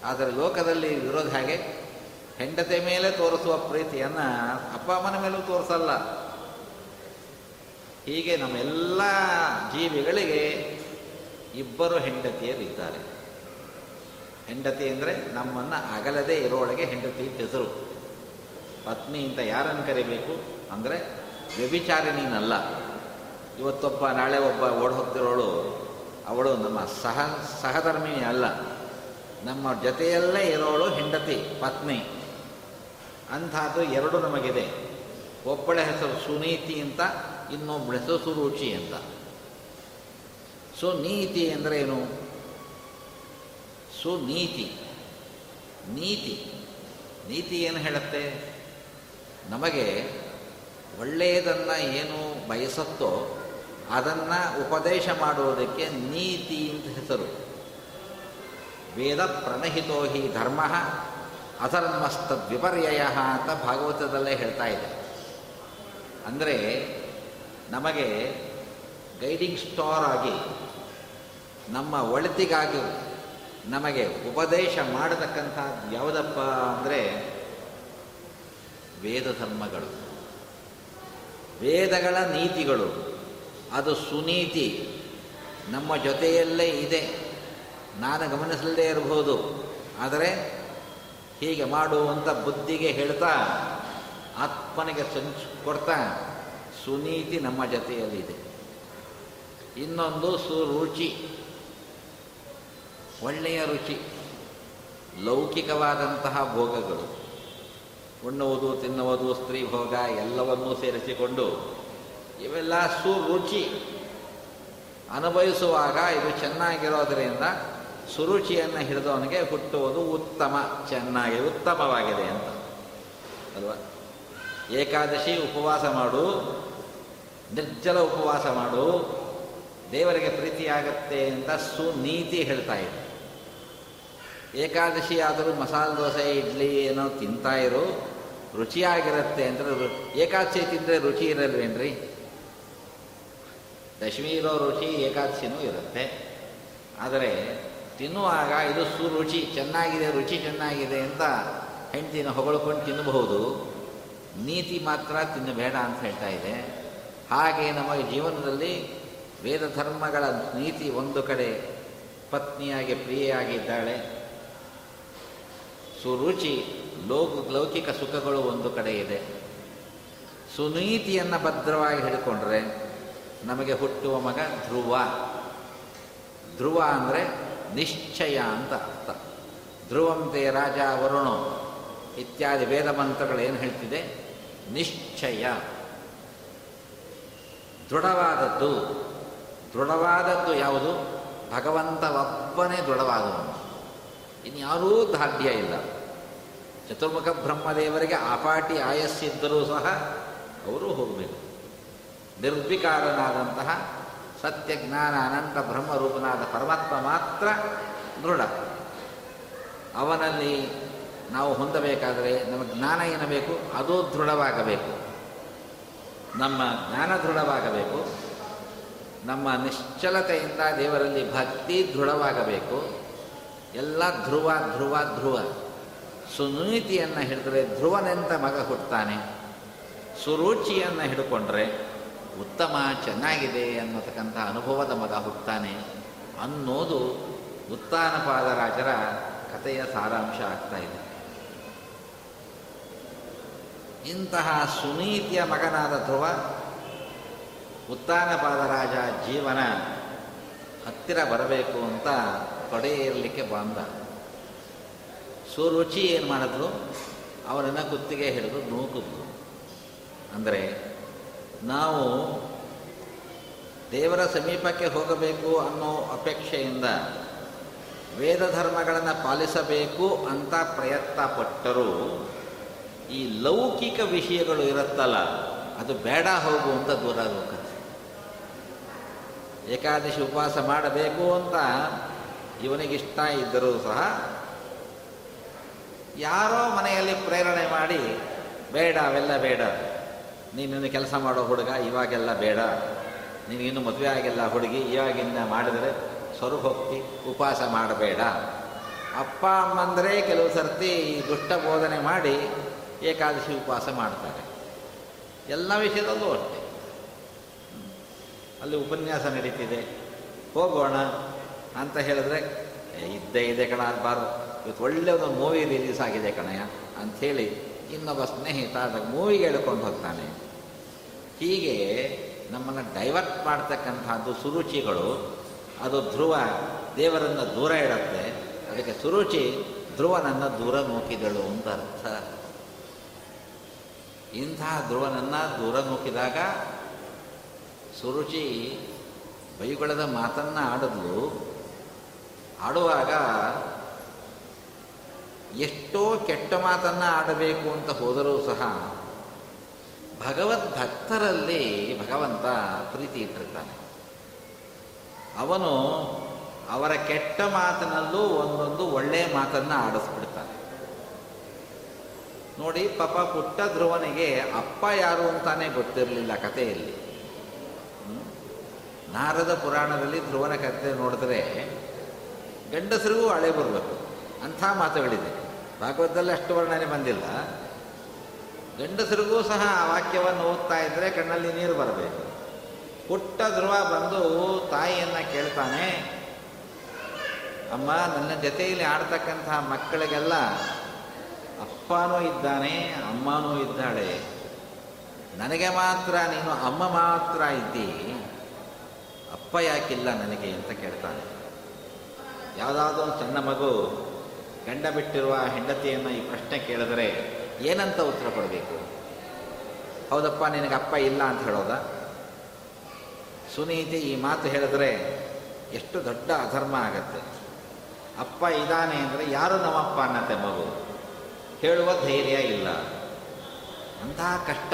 ಆದರೆ ಲೋಕದಲ್ಲಿ ವಿರೋಧ ಹಾಗೆ? ಹೆಂಡತಿ ಮೇಲೆ ತೋರಿಸುವ ಪ್ರೀತಿಯನ್ನು ಅಪ್ಪ ಅಮ್ಮನ ಮೇಲೂ ತೋರಿಸಲ್ಲ. ಹೀಗೆ ನಮ್ಮೆಲ್ಲ ಜೀವಿಗಳಿಗೆ ಇಬ್ಬರು ಹೆಂಡತಿಯರಿದ್ದಾರೆ ಹೆಂಡತಿ ಅಂದರೆ ನಮ್ಮನ್ನು ಅಗಲದೇ ಇರೋಳಗೆ ಹೆಂಡತಿ ಹೆಸರು. ಪತ್ನಿ ಅಂತ ಯಾರನ್ನು ಕರಿಬೇಕು ಅಂದರೆ ವ್ಯಭಿಚಾರಿಣಿನಲ್ಲ. ಇವತ್ತೊಬ್ಬ, ನಾಳೆ ಒಬ್ಬ ಓಡ್ ಹೋಗ್ತಿರೋಳು, ಅವಳು ನಮ್ಮ ಸಹ ಸಹಧರ್ಮಿಣಿ ಅಲ್ಲ. ನಮ್ಮ ಜೊತೆಯಲ್ಲೇ ಇರೋಳು ಹೆಂಡತಿ, ಪತ್ನಿ. ಅಂಥದ್ದು ಎರಡು ನಮಗಿದೆ. ಒಬ್ಬಳ ಹೆಸರು ಸುನೀತಿ ಅಂತ ಇನ್ನೊಬ್ಬಳ ಹೆಸರು ಸುರುಚಿ ಅಂತ. ಸುನೀತಿ ಅಂದರೆ ಏನು? ಸೊ ನೀತಿ. ನೀತಿ. ನೀತಿ ಏನು ಹೇಳುತ್ತೆ? ನಮಗೆ ಒಳ್ಳೆಯದನ್ನು ಏನು ಬಯಸುತ್ತೋ ಅದನ್ನು ಉಪದೇಶ ಮಾಡುವುದಕ್ಕೆ ನೀತಿ ಅಂತ ಹೆಸರು. ವೇದ ಪ್ರಣಹಿತೋ ಹಿ ಧರ್ಮ ಅಧರ್ಮಸ್ಥ ವಿಪರ್ಯಯ ಅಂತ ಭಾಗವತದಲ್ಲೇ ಹೇಳ್ತಾ ಇದೆ. ಅಂದರೆ ನಮಗೆ ಗೈಡಿಂಗ್ ಸ್ಟಾರ್ ಆಗಿ ನಮ್ಮ ಒಳಿತಿಗಾಗಿ ನಮಗೆ ಉಪದೇಶ ಮಾಡತಕ್ಕಂಥದ್ದು ಯಾವುದಪ್ಪ ಅಂದರೆ ವೇದ ಧರ್ಮಗಳು ವೇದಗಳ ನೀತಿಗಳು. ಅದು ಸುನೀತಿ. ನಮ್ಮ ಜೊತೆಯಲ್ಲೇ ಇದೆ. ನಾನು ಗಮನಿಸಲ್ಲದೆ ಇರಬಹುದು ಆದರೆ ಹೀಗೆ ಮಾಡುವಂಥ ಬುದ್ಧಿಗೆ ಹೇಳ್ತಾ ಆತ್ಮನಿಗೆ ಸಂಚ್ ಕೊಡ್ತಾ ಸುನೀತಿ ನಮ್ಮ ಜೊತೆಯಲ್ಲಿದೆ. ಇನ್ನೊಂದು ಸುರುಚಿ. ಒಳ್ಳೆಯ ರುಚಿ. ಲೌಕಿಕವಾದಂತಹ ಭೋಗಗಳು. ಉಣ್ಣುವುದು, ತಿನ್ನುವುದು, ಸ್ತ್ರೀ ಭೋಗ ಎಲ್ಲವನ್ನೂ ಸೇರಿಸಿಕೊಂಡು ಇವೆಲ್ಲ ಸುರುಚಿ. ಅನುಭವಿಸುವಾಗ ಇದು ಚೆನ್ನಾಗಿರೋದರಿಂದ ಸುರುಚಿಯನ್ನು ಹಿಡಿದವನಿಗೆ ಹುಟ್ಟುವುದು ಉತ್ತಮ, ಚೆನ್ನಾಗಿ ಉತ್ತಮವಾಗಿದೆ ಅಂತ. ಅಲ್ವಾ? ಏಕಾದಶಿ ಉಪವಾಸ ಮಾಡು. ನಿರ್ಜಲ ಉಪವಾಸ ಮಾಡು. ದೇವರಿಗೆ ಪ್ರೀತಿಯಾಗತ್ತೆ ಅಂತ ಸುನೀತಿ ಹೇಳ್ತಾ ಇದೆ ಏಕಾದಶಿ ಆದರೂ ಮಸಾಲೆ ದೋಸೆ, ಇಡ್ಲಿ ಏನೋ ತಿಂತಾ ಇರು. ರುಚಿಯಾಗಿರುತ್ತೆ ಅಂದರೆ ಏಕಾದಶಿ ತಿಂದರೆ ರುಚಿ ಇರಲ್ವೇನ್ರಿ? ದಶಮಿ ಇರೋ ರುಚಿ, ಏಕಾದಶಿನೂ ಇರುತ್ತೆ. ಆದರೆ ತಿನ್ನುವಾಗ ಇದು ಸುರುಚಿ, ಚೆನ್ನಾಗಿದೆ, ರುಚಿ ಚೆನ್ನಾಗಿದೆ ಅಂತ ಹೆಂಡತಿನ ಹೊಗಳ್ಕೊಂಡು ತಿನ್ನಬಹುದು. ನೀತಿ ಮಾತ್ರ ತಿನ್ನಬೇಡ ಅಂತ ಹೇಳ್ತಾ ಹಾಗೆ ನಮಗೆ ಜೀವನದಲ್ಲಿ ವೇದ ಧರ್ಮಗಳ ನೀತಿ ಒಂದು ಕಡೆ, ಪತ್ನಿಯಾಗಿ ಪ್ರಿಯೆಯಾಗಿದ್ದಾಳೆ. ಸುರುಚಿ, ಲೋಕ, ಲೌಕಿಕ ಸುಖಗಳು ಒಂದು ಕಡೆ ಇದೆ. ಸುನೀತಿಯನ್ನು ಭದ್ರವಾಗಿ ಹಿಡ್ಕೊಂಡ್ರೆ ನಮಗೆ ಹುಟ್ಟುವ ಮಗ ಧ್ರುವ. ಧ್ರುವ ಅಂದರೆ ನಿಶ್ಚಯ ಅಂತ ಅರ್ಥ. ಧ್ರುವಂತೆ ರಾಜ ವರುಣೋ ಇತ್ಯಾದಿ ವೇದ ಮಂತ್ರಗಳು ಏನು ಹೇಳ್ತಿದೆ? ನಿಶ್ಚಯ. ದೃಢವಾದದ್ದು. ದೃಢವಾದದ್ದು ಯಾವುದು? ಭಗವಂತ ಒಬ್ಬನೇ ದೃಢವಾದವನು ಇನ್ಯಾರೂ ದಾಢ್ಯ ಇಲ್ಲ. ಚತುರ್ಮುಖ ಬ್ರಹ್ಮದೇವರಿಗೆ ಆಪಾಟಿ ಆಯಸ್ಸಿದ್ದರೂ ಸಹ ಅವರು ಹೋಗಬೇಕು. ನಿರ್ವಿಕಾರನಾದಂತಹ ಸತ್ಯ ಜ್ಞಾನ ಅನಂತ ಬ್ರಹ್ಮರೂಪನಾದ ಪರಮಾತ್ಮ ಮಾತ್ರ ದೃಢ. ಅವನಲ್ಲಿ ನಾವು ಹೊಂದಬೇಕಾದರೆ ನಮ್ಮ ಜ್ಞಾನ ಏನಬೇಕು ಅದು ದೃಢವಾಗಬೇಕು. ನಮ್ಮ ಜ್ಞಾನ ದೃಢವಾಗಬೇಕು. ನಮ್ಮ ನಿಶ್ಚಲತೆಯಿಂದ ದೇವರಲ್ಲಿ ಭಕ್ತಿ ದೃಢವಾಗಬೇಕು. ಎಲ್ಲ ಧ್ರುವ ಧ್ರುವ ಧ್ರುವ. ಸುನೀತಿಯನ್ನು ಹಿಡಿದ್ರೆ ಧ್ರುವನೆಂತ ಮಗ ಹುಟ್ಟುತ್ತಾನೆ ಸುರುಚಿಯನ್ನು ಹಿಡ್ಕೊಂಡ್ರೆ ಉತ್ತಮ, ಚೆನ್ನಾಗಿದೆ ಅನ್ನತಕ್ಕಂಥ ಅನುಭವದ ಮಗ ಹುಟ್ಟುತ್ತಾನೆ ಅನ್ನೋದು ಉತ್ತಾನಪಾದರಾಜರ ಕಥೆಯ ಸಾರಾಂಶ ಆಗ್ತಾ ಇಂತಹ ಸುನೀತಿಯ ಮಗನಾದ ಧ್ರುವ ಉತ್ತಾನಪಾದರಾಜ ಜೀವನ ಹತ್ತಿರ ಬರಬೇಕು ಅಂತ ತೊಡೆ ಇರಲಿಕ್ಕೆ ಬಂದ. ಸುರುಚಿ ಏನು ಮಾಡಿದ್ರು ಅವನನ್ನು ಕುತ್ತಿಗೆ ಹಿಡಿದು ನೂಕಿದ್ರು ಅಂದರೆ ನಾವು ದೇವರ ಸಮೀಪಕ್ಕೆ ಹೋಗಬೇಕು ಅನ್ನೋ ಅಪೇಕ್ಷೆಯಿಂದ ವೇದ ಧರ್ಮಗಳನ್ನು ಪಾಲಿಸಬೇಕು ಅಂತ ಪ್ರಯತ್ನ ಪಟ್ಟರೂ ಈ ಲೌಕಿಕ ವಿಷಯಗಳು ಇರುತ್ತಲ್ಲ, ಅದು ಬೇಡ ಹೋಗು ಅಂತ ದೂರ ಹೋಗುತ್ತೆ ಏಕಾದಶಿ ಉಪವಾಸ ಮಾಡಬೇಕು ಅಂತ ಇವನಿಗಿಷ್ಟ ಇದ್ದರೂ ಸಹ ಯಾರೋ ಮನೆಯಲ್ಲಿ ಪ್ರೇರಣೆ ಮಾಡಿ, ಬೇಡ, ಅವೆಲ್ಲ ಬೇಡ. ನೀನಿನ್ನು ಕೆಲಸ ಮಾಡೋ ಹುಡುಗ, ಇವಾಗೆಲ್ಲ ಬೇಡ. ನೀನಿನ್ನು ಮದುವೆ ಆಗಿಲ್ಲ ಹುಡುಗಿ ಇವಾಗಿಂದ ಮಾಡಿದರೆ ಸ್ವರ್ಭೋಕ್ತಿ ಉಪವಾಸ ಮಾಡಬೇಡ. ಅಪ್ಪ ಅಮ್ಮಂದರೆ ಕೆಲವು ಸರ್ತಿ ಈ ದುಷ್ಟ ಬೋಧನೆ ಮಾಡಿ ಏಕಾದಶಿ ಉಪವಾಸ ಮಾಡ್ತಾರೆ. ಎಲ್ಲ ವಿಷಯದಲ್ಲೂ ಅಷ್ಟೆ. ಅಲ್ಲಿ ಉಪನ್ಯಾಸ ನಡೀತಿದೆ. ಹೋಗೋಣ ಅಂತ ಹೇಳಿದ್ರೆ "ಏ, ಇದ್ದೇ ಇದೆ ಕಣ ಆಗಬಾರ್ದು ಇವತ್ತು ಒಳ್ಳೆ ಒಂದು ಮೂವಿ ರಿಲೀಸ್ ಆಗಿದೆ ಕಣಯ್ಯ ಅಂಥೇಳಿ ಇನ್ನೊಬ್ಬ ಸ್ನೇಹಿತ ಅದಕ್ಕೆ ಮೂವಿಗೆ ಹೇಳ್ಕೊಂಡು ಹೋಗ್ತಾನೆ. ಹೀಗೆ ನಮ್ಮನ್ನು ಡೈವರ್ಟ್ ಮಾಡ್ತಕ್ಕಂಥದ್ದು ಸುರುಚಿಗಳು. ಅದು ಧ್ರುವ ದೇವರನ್ನು ದೂರ ಇಡತ್ತೆ. ಅದಕ್ಕೆ ಸುರುಚಿ ಧ್ರುವನನ್ನು ದೂರ ನೂಕಿದಳು ಅಂತ ಅರ್ಥ. ಇಂತಹ ಧ್ರುವನನ್ನು ದೂರ ನೂಕಿದಾಗ ಸುರುಚಿ ಬೈಗೊಳದ ಮಾತನ್ನು ಆಡಿದ್ಲು, ಆಡುವಾಗ ಎಷ್ಟೋ ಕೆಟ್ಟ ಮಾತನ್ನು ಆಡಬೇಕು ಅಂತ ಹೋದರೂ ಸಹ ಭಗವದ್ ಭಕ್ತರಲ್ಲಿ ಭಗವಂತ ಪ್ರೀತಿ ಇಟ್ಟಿರ್ತಾನೆ. ಅವನು ಅವರ ಕೆಟ್ಟ ಮಾತಿನಲ್ಲೂ ಒಂದೊಂದು ಒಳ್ಳೆಯ ಮಾತನ್ನು ಆಡಿಸ್ಬಿಡ್ತಾನೆ. ನೋಡಿ, ಪಾಪ ಪುಟ್ಟ ಧ್ರುವನಿಗೆ ಅಪ್ಪ ಯಾರು ಅಂತಾನೆ ಗೊತ್ತಿರಲಿಲ್ಲ ಕಥೆಯಲ್ಲಿ? ನಾರದ ಪುರಾಣದಲ್ಲಿ ಧ್ರುವನ ಕಥೆ ನೋಡಿದ್ರೆ ಗಂಡಸರಿಗೂ ಹಳೆ ಬರಬೇಕು. ಅಂಥ ಮಾತುಗಳಿದೆ. ಭಾಗವತದಲ್ಲಿ ಅಷ್ಟು ವರ್ಣನೆ ಬಂದಿಲ್ಲ. ಗಂಡಸರಿಗೂ ಸಹ ಆ ವಾಕ್ಯವನ್ನು ಓದ್ತಾ ಇದ್ದರೆ ಕಣ್ಣಲ್ಲಿ ನೀರು ಬರಬೇಕು. ಪುಟ್ಟ ಧ್ರುವ ಬಂದು ತಾಯಿಯನ್ನು ಕೇಳ್ತಾನೆ, ಅಮ್ಮ, ನನ್ನ ಜೊತೆಯಲ್ಲಿ ಆಡ್ತಕ್ಕಂತಹ ಮಕ್ಕಳಿಗೆಲ್ಲ ಅಪ್ಪನೂ ಇದ್ದಾನೆ, ಅಮ್ಮನೂ ಇದ್ದಾಳೆ. ನನಗೆ ಮಾತ್ರ, ನೀನು ಅಮ್ಮ ಮಾತ್ರ ಇದ್ದಿ. ಅಪ್ಪ ಯಾಕಿಲ್ಲ ನನಗೆ ಅಂತ ಕೇಳ್ತಾನೆ. ಯಾವುದಾದ್ರೂ ಒಂದು ಸಣ್ಣ ಮಗು ಗಂಡ ಬಿಟ್ಟಿರುವ ಹೆಂಡತಿಯನ್ನು ಈ ಪ್ರಶ್ನೆ ಕೇಳಿದರೆ ಏನಂತ ಉತ್ತರ ಕೊಡಬೇಕು? ಹೌದಪ್ಪ, ನಿನಗೆ ಅಪ್ಪ ಇಲ್ಲ ಅಂತ ಹೇಳೋದ? ಸುನೀತಿ ಈ ಮಾತು ಹೇಳಿದ್ರೆ ಎಷ್ಟು ದೊಡ್ಡ ಅಧರ್ಮ ಆಗತ್ತೆ. ಅಪ್ಪ ಇದ್ದಾನೆ ಅಂದರೆ ಯಾರು ನಮ್ಮಪ್ಪ ಅನ್ನತ್ತೆ ಮಗು? ಹೇಳುವ ಧೈರ್ಯ ಇಲ್ಲ. ಅಂತಹ ಕಷ್ಟ.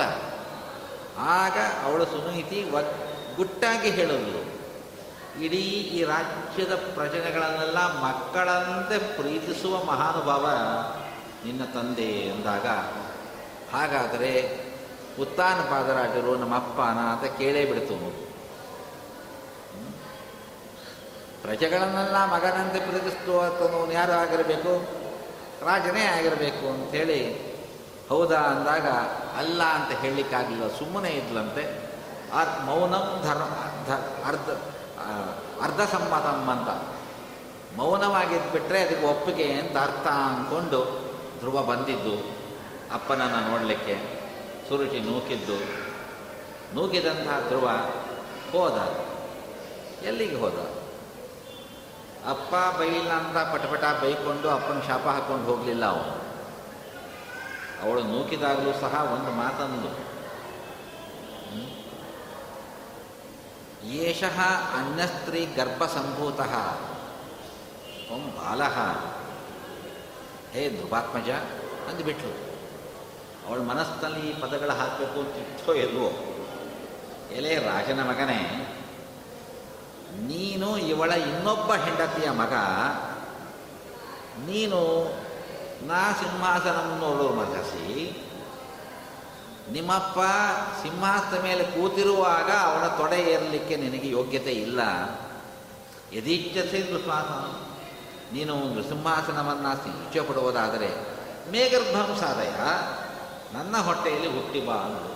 ಆಗ ಅವಳು ಸುನೀತಿ ಗುಟ್ಟಾಗಿ ಹೇಳಿದ್ಲು ಇಡೀ ಈ ರಾಜ್ಯದ ಪ್ರಜೆಗಳನ್ನೆಲ್ಲ ಮಕ್ಕಳಂತೆ ಪ್ರೀತಿಸುವ ಮಹಾನುಭಾವ ನಿನ್ನ ತಂದೆ ಎಂದಾಗ, ಹಾಗಾದರೆ ಉತ್ತಾನ ಪಾದರಾಜರು ನಮ್ಮ ಅಪ್ಪನ ಅಂತ ಕೇಳೇ ಬಿಡ್ತು? ಪ್ರಜೆಗಳನ್ನೆಲ್ಲ ಮಗನಂತೆ ಪ್ರೀತಿಸುವವನು ಯಾರು ಆಗಿರಬೇಕು? ರಾಜನೇ ಆಗಿರಬೇಕು ಅಂಥೇಳಿ ಹೌದಾ ಅಂದಾಗ, ಅಲ್ಲ ಅಂತ ಹೇಳಲಿಕ್ಕಾಗಲಿಲ್ಲ. ಸುಮ್ಮನೆ ಇದ್ಲಂತೆ. ಅರ್ ಮೌನಂ ಧರ್ಮ, ಅರ್ಧ ಅರ್ಧ ಅರ್ಧ ಸಮ್ಮತಂ ಅಂತ. ಮೌನವಾಗಿದ್ಬಿಟ್ರೆ ಅದಕ್ಕೆ ಒಪ್ಪಿಗೆ ಅಂತ ಅರ್ಥ ಅಂದ್ಕೊಂಡು ಧ್ರುವ ಬಂದಿದ್ದು, ಅಪ್ಪನನ್ನು ನೋಡಲಿಕ್ಕೆ. ಸುರುಚಿ ನೂಕಿದ್ದು. ನೂಕಿದಂತಹ ಧ್ರುವ ಹೋದ. ಎಲ್ಲಿಗೆ ಹೋದ? ಅಪ್ಪ ಬೈಲಿಲ್ಲ ಅಂತ ಪಟಪಟ ಬೈಕೊಂಡು ಅಪ್ಪನ ಶಾಪ ಹಾಕ್ಕೊಂಡು ಹೋಗಲಿಲ್ಲ ಅವನು. ಅವಳು ನೂಕಿದಾಗಲೂ ಸಹ ಒಂದು ಮಾತಂದು. ಏಷ ಅನ್ಯಸ್ತ್ರೀ ಗರ್ಭಸಂಭೂತ ಓಂ ಬಾಲ. ಹೇ ಧ್ರುವಾತ್ಮಜ ಅಂದುಬಿಟ್ಲು ಅವಳ ಮನಸ್ಸಲ್ಲಿ ಈ ಪದಗಳು ಹಾಕಬೇಕು ಅಂತ ಇತ್ತೋ ಎಲ್ವೋ. ಎಲೆ ರಾಜನ ಮಗನೇ. ನೀನು ಇವಳ ಇನ್ನೊಬ್ಬ ಹೆಂಡತಿಯ ಮಗ. ನೀನು ನಾ ಸಿಂಹಾಸನವನ್ನು ಮಗಸಿ ನಿಮ್ಮಪ್ಪ ಸಿಂಹಾಸನ ಮೇಲೆ ಕೂತಿರುವಾಗ ಅವನ ತೊಡೆ ಏರಲಿಕ್ಕೆ ನಿನಗೆ ಯೋಗ್ಯತೆ ಇಲ್ಲ. ಯದೀಚ್ಛಸೆ ನೃಸಿಂಹಾಸನ ನೀನು ಸಿಂಹಾಸನವನ್ನು ಇಚ್ಛೆ ಪಡುವುದಾದರೆ ಮೇಘರ್ಭಂ ಸಾಧಯ ನನ್ನ ಹೊಟ್ಟೆಯಲ್ಲಿ ಹುಟ್ಟಿ ಬಾ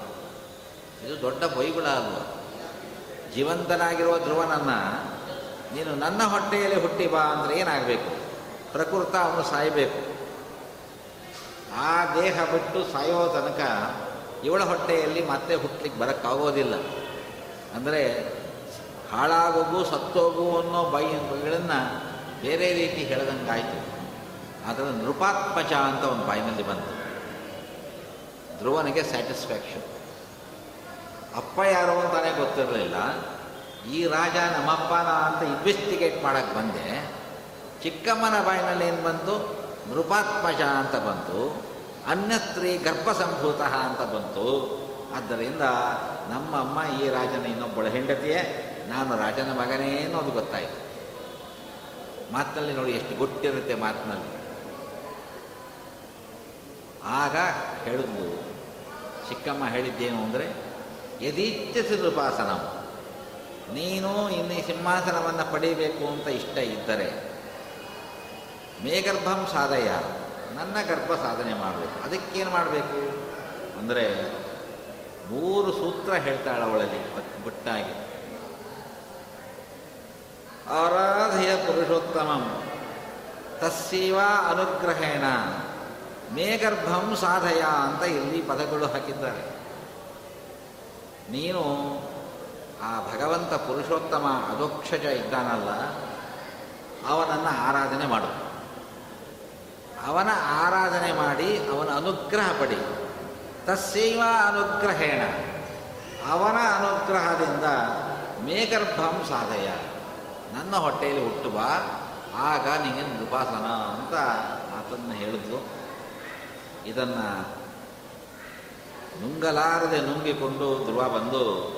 ಇದು ದೊಡ್ಡ ಬೈಗುಳ ಅಲ್ವಾ? ಜೀವಂತನಾಗಿರುವ ಧ್ರುವನನ್ನು ನೀನು ನನ್ನ ಹೊಟ್ಟೆಯಲ್ಲಿ ಹುಟ್ಟಿ ಬಾ ಅಂದರೆ ಏನಾಗಬೇಕು? ಪ್ರಕೃತ ಅವನು ಸಾಯಬೇಕು. ಆ ದೇಹ ಬಿಟ್ಟು ಸಾಯೋ ತನಕ ಇವಳ ಹೊಟ್ಟೆಯಲ್ಲಿ ಮತ್ತೆ ಹುಟ್ಟಲಿಕ್ಕೆ ಬರೋಕ್ಕಾಗೋದಿಲ್ಲ. ಅಂದರೆ ಹಾಳಾಗೋಗು, ಸತ್ತೋಗು ಅನ್ನೋ ಬಾಯಿಗಳನ್ನು ಬೇರೆ ರೀತಿ ಹೇಳ್ದಂಗಾಯಿತು. ಅದರ ನೃಪಾತ್ಮಜ ಅಂತ ಒಂದು ಬಾಯಿನಲ್ಲಿ ಬಂತು. ಧ್ರುವನಿಗೆ ಸ್ಯಾಟಿಸ್ಫ್ಯಾಕ್ಷನ್ ಅಪ್ಪ ಯಾರು ಅಂತಾನೆ ಗೊತ್ತಿರಲಿಲ್ಲ. ಈ ರಾಜ ನಮ್ಮಪ್ಪನ ಅಂತ ಇನ್ವೆಸ್ಟಿಗೇಟ್ ಮಾಡೋಕ್ಕೆ ಬಂದೆ. ಚಿಕ್ಕಮ್ಮನ ಬಾಯಿನಲ್ಲಿ ಏನು ಬಂತು? ನೃಪಾತ್ಮಜ ಅಂತ ಬಂತು. ಅನ್ಯಸ್ತ್ರೀ ಗರ್ಭಸಂಭೂತ ಅಂತ ಬಂತು. ಆದ್ದರಿಂದ ನಮ್ಮಮ್ಮ ಈ ರಾಜನ ಇನ್ನೊಬ್ಬಳ ಹೆಂಡತಿಯೇ? ನಾನು ರಾಜನ ಮಗನೇ ಅನ್ನೋದು ಗೊತ್ತಾಯಿತು. ಮಾತಿನಲ್ಲಿ ನೋಡಿ ಎಷ್ಟು ಗೊತ್ತಿರುತ್ತೆ ಮಾತಿನಲ್ಲಿ. ಆಗ ಹೇಳಿದ್ಲು, ಚಿಕ್ಕಮ್ಮ ಹೇಳಿದ್ದೇನು ಅಂದರೆ ಯದೀಚ್ಛಸಿ ಉಪಾಸನ ನೀನು ಇನ್ನು ಸಿಂಹಾಸನವನ್ನು ಪಡೀಬೇಕು ಅಂತ ಇಷ್ಟ ಇದ್ದರೆ ಮೇಗರ್ಭಂ ಸಾಧಯ. ನನ್ನ ಗರ್ಭ ಸಾಧನೆ ಮಾಡಬೇಕು. ಅದಕ್ಕೇನು ಮಾಡಬೇಕು? ಅಂದರೆ ಮೂರು ಸೂತ್ರ ಹೇಳ್ತಾಳೆ ಅವಳಲ್ಲಿ ಬುಟ್ಟಾಗಿ. ಆರಾಧೆಯ ಪುರುಷೋತ್ತಮಂ. ತಸ್ಸೀವ ಅನುಗ್ರಹೇಣ. ಮೇಗರ್ಭಂ ಸಾಧಯ ಅಂತ ಇಲ್ಲಿ ಪದಗಳು ಹಾಕಿದ್ದಾರೆ. ನೀನು ಆ ಭಗವಂತ ಪುರುಷೋತ್ತಮ ಅಧೋಕ್ಷಜ ಇದ್ದಾನಲ್ಲ, ಅವನನ್ನು ಆರಾಧನೆ ಮಾಡು. ಅವನ ಆರಾಧನೆ ಮಾಡಿ ಅವನ ಅನುಗ್ರಹ ಪಡಿ. ತಸ್ಸೈವ ಅನುಗ್ರಹೇಣ. ಅವನ ಅನುಗ್ರಹದಿಂದ ಮೇಗರ್ಭಂ ಸಾಧಯ. ನನ್ನ ಹೊಟ್ಟೆಯಲ್ಲಿ ಬಾ, ಆಗ ನಿನಗೆ ಉಪಾಸನ ಅಂತ ಮಾತನ್ನು ಹೇಳಿದ್ಲು. ಇದನ್ನು ನುಂಗಲಾರದೆ ನುಂಗಿಕೊಂಡು ಧ್ರುವ ಬಂದು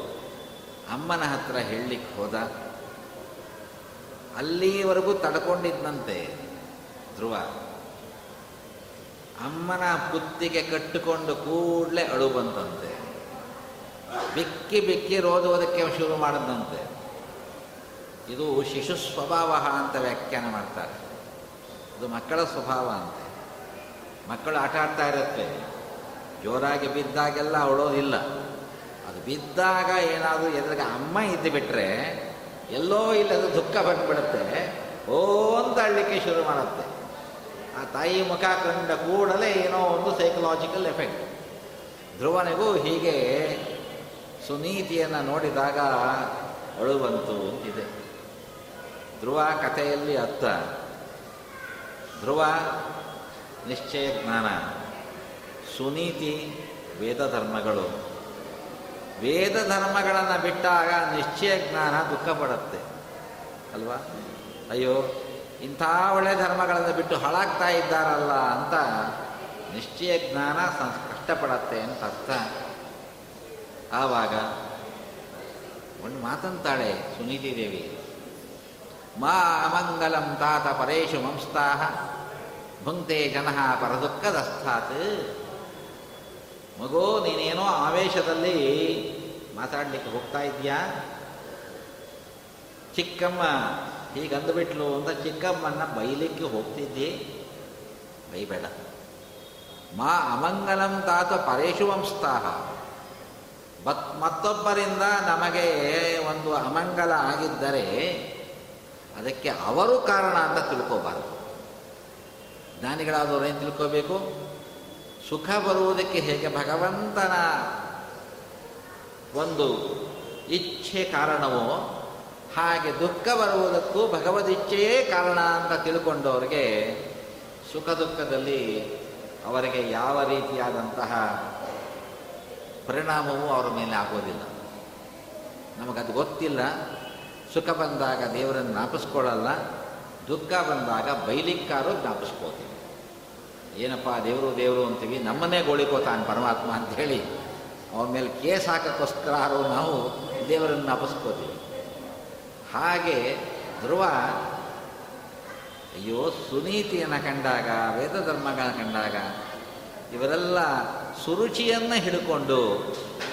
ಅಮ್ಮನ ಹತ್ರ ಹೇಳಲಿಕ್ಕೆ ಹೋದ. ಅಲ್ಲಿವರೆಗೂ ತಡ್ಕೊಂಡಿದ್ದಂತೆ ಧ್ರುವ. ಅಮ್ಮನ ಪುತ್ತಿಗೆ ಕಟ್ಟಿಕೊಂಡು ಕೂಡಲೇ ಅಳು ಬಂತಂತೆ. ಬಿಕ್ಕಿ ಬಿಕ್ಕಿ ರೋದುವುದಕ್ಕೆ ಶುರು ಮಾಡದಂತೆ ಇದು ಶಿಶು ಸ್ವಭಾವ ಅಂತ ವ್ಯಾಖ್ಯಾನ ಮಾಡ್ತಾರೆ. ಇದು ಮಕ್ಕಳ ಸ್ವಭಾವ ಅಂತೆ. ಮಕ್ಕಳು ಆಟ ಆಡ್ತಾ ಇರುತ್ತೆ. ಜೋರಾಗಿ ಬಿದ್ದಾಗೆಲ್ಲ ಅವಳೋದಿಲ್ಲ. ಅದು ಬಿದ್ದಾಗ ಏನಾದರೂ ಎದುರಿಗೆ ಅಮ್ಮ ಇದ್ದು ಬಿಟ್ಟರೆ ಎಲ್ಲೋ ಇಲ್ಲದ ದುಃಖ ಬಂದುಬಿಡುತ್ತೆ. ಓ ಅಂತ ಅಳ್ಳಿಕ್ಕೆ ಶುರು ಮಾಡುತ್ತೆ. ಆ ತಾಯಿ ಮುಖ ಕಂಡ ಕೂಡಲೇ ಏನೋ ಒಂದು ಸೈಕಲಾಜಿಕಲ್ ಎಫೆಕ್ಟ್ ಧ್ರುವನಿಗೂ ಹೀಗೆ ಸುನೀತಿಯನ್ನು ನೋಡಿದಾಗ ಅಳು ಬಂತು ಅಂತಿದೆ ಧ್ರುವ ಕಥೆಯಲ್ಲಿ ಅತ್ತ ಧ್ರುವ ನಿಶ್ಚಯ ಜ್ಞಾನ. ಸುನೀತಿ ವೇದ ಧರ್ಮಗಳು ವೇದ ಧರ್ಮಗಳನ್ನು ಬಿಟ್ಟಾಗ ನಿಶ್ಚಯ ಜ್ಞಾನ ದುಃಖ ಪಡುತ್ತೆ. ಅಲ್ವಾ? ಅಯ್ಯೋ, ಇಂಥ ಒಳ್ಳೆ ಧರ್ಮಗಳನ್ನು ಬಿಟ್ಟು ಹಾಳಾಗ್ತಾ ಇದ್ದಾರಲ್ಲ ಅಂತ ನಿಶ್ಚಯ ಜ್ಞಾನ ಕಷ್ಟಪಡತ್ತೆ ಅಂತ ಅರ್ಥ. ಆವಾಗ ಒಂದು ಮಾತಂತಾಳೆ ಸುನೀತಿ ದೇವಿ. ಮಾ ಅಮಂಗಲಂ ತಾತ ಪರೇಶು ಮಂಸ್ತಾಹ, ಭುಂಕ್ತೆ ಜನಃ ಪರದುಃಖದಸ್ಥಾತ್ ಮಗೋ, ನೀನೇನೋ ಆವೇಶದಲ್ಲಿ ಮಾತಾಡಲಿಕ್ಕೆ ಹೋಗ್ತಾ ಇದೆಯಾ? ಚಿಕ್ಕಮ್ಮ, ಹೀಗಂದುಬಿಟ್ಲು ಅಂತ ಚಿಕ್ಕಮ್ಮನ್ನ ಬೈಲಿಕ್ಕೆ ಹೋಗ್ತಿದ್ದಿ? ಬೈಬೇಡ. ಮಾ ಅಮಂಗಲಂ ತಾತ ಪರೇಶು ವಂಸ್ತಾಹ ಬತ್ ಮತ್ತೊಬ್ಬರಿಂದ ನಮಗೆ ಒಂದು ಅಮಂಗಲ ಆಗಿದ್ದರೆ ಅದಕ್ಕೆ ಅವರು ಕಾರಣ ಅಂತ ತಿಳ್ಕೋಬಾರದು. ಜ್ಞಾನಿಗಳಾದವರು ಏನು ತಿಳ್ಕೋಬೇಕು? ಸುಖ ಬರುವುದಕ್ಕೆ ಹೇಗೆ ಭಗವಂತನ ಒಂದು ಇಚ್ಛೆ ಕಾರಣವೋ ಹಾಗೆ ದುಃಖ ಬರುವುದಕ್ಕೂ ಭಗವದಿಚ್ಛೆಯೇ ಕಾರಣ ಅಂತ ತಿಳ್ಕೊಂಡವ್ರಿಗೆ ಸುಖ ದುಃಖದಲ್ಲಿ ಅವರಿಗೆ ಯಾವ ರೀತಿಯಾದಂತಹ ಪರಿಣಾಮವೂ ಅವರ ಮೇಲೆ ಆಗೋದಿಲ್ಲ. ನಮಗದು ಗೊತ್ತಿಲ್ಲ. ಸುಖ ಬಂದಾಗ ದೇವರನ್ನು ಜ್ಞಾಪಿಸ್ಕೊಳ್ಳಲ್ಲ. ದುಃಖ ಬಂದಾಗ ಬೈಲಿಕ್ಕಾರು ಜ್ಞಾಪಿಸ್ಕೋತೀವಿ ಏನಪ್ಪ, ದೇವರು ದೇವರು ಅಂತೀವಿ. ನಮ್ಮನ್ನೇ ಗೋಳಿಕೋತಾನೆ ಪರಮಾತ್ಮ ಅಂಥೇಳಿ ಅವನ ಮೇಲೆ ಕೇಸ್ ಹಾಕೋಕ್ಕೋಸ್ಕರ ನಾವು ದೇವರನ್ನು ನಪಸ್ಕೋತೀವಿ ಹಾಗೆ ಧ್ರುವ, ಅಯ್ಯೋ, ಸುನೀತಿಯನ್ನು ಕಂಡಾಗ ವೇದ ಧರ್ಮಗಳನ್ನು ಕಂಡಾಗ, ಇವರೆಲ್ಲ ಸುರುಚಿಯನ್ನು ಹಿಡ್ಕೊಂಡು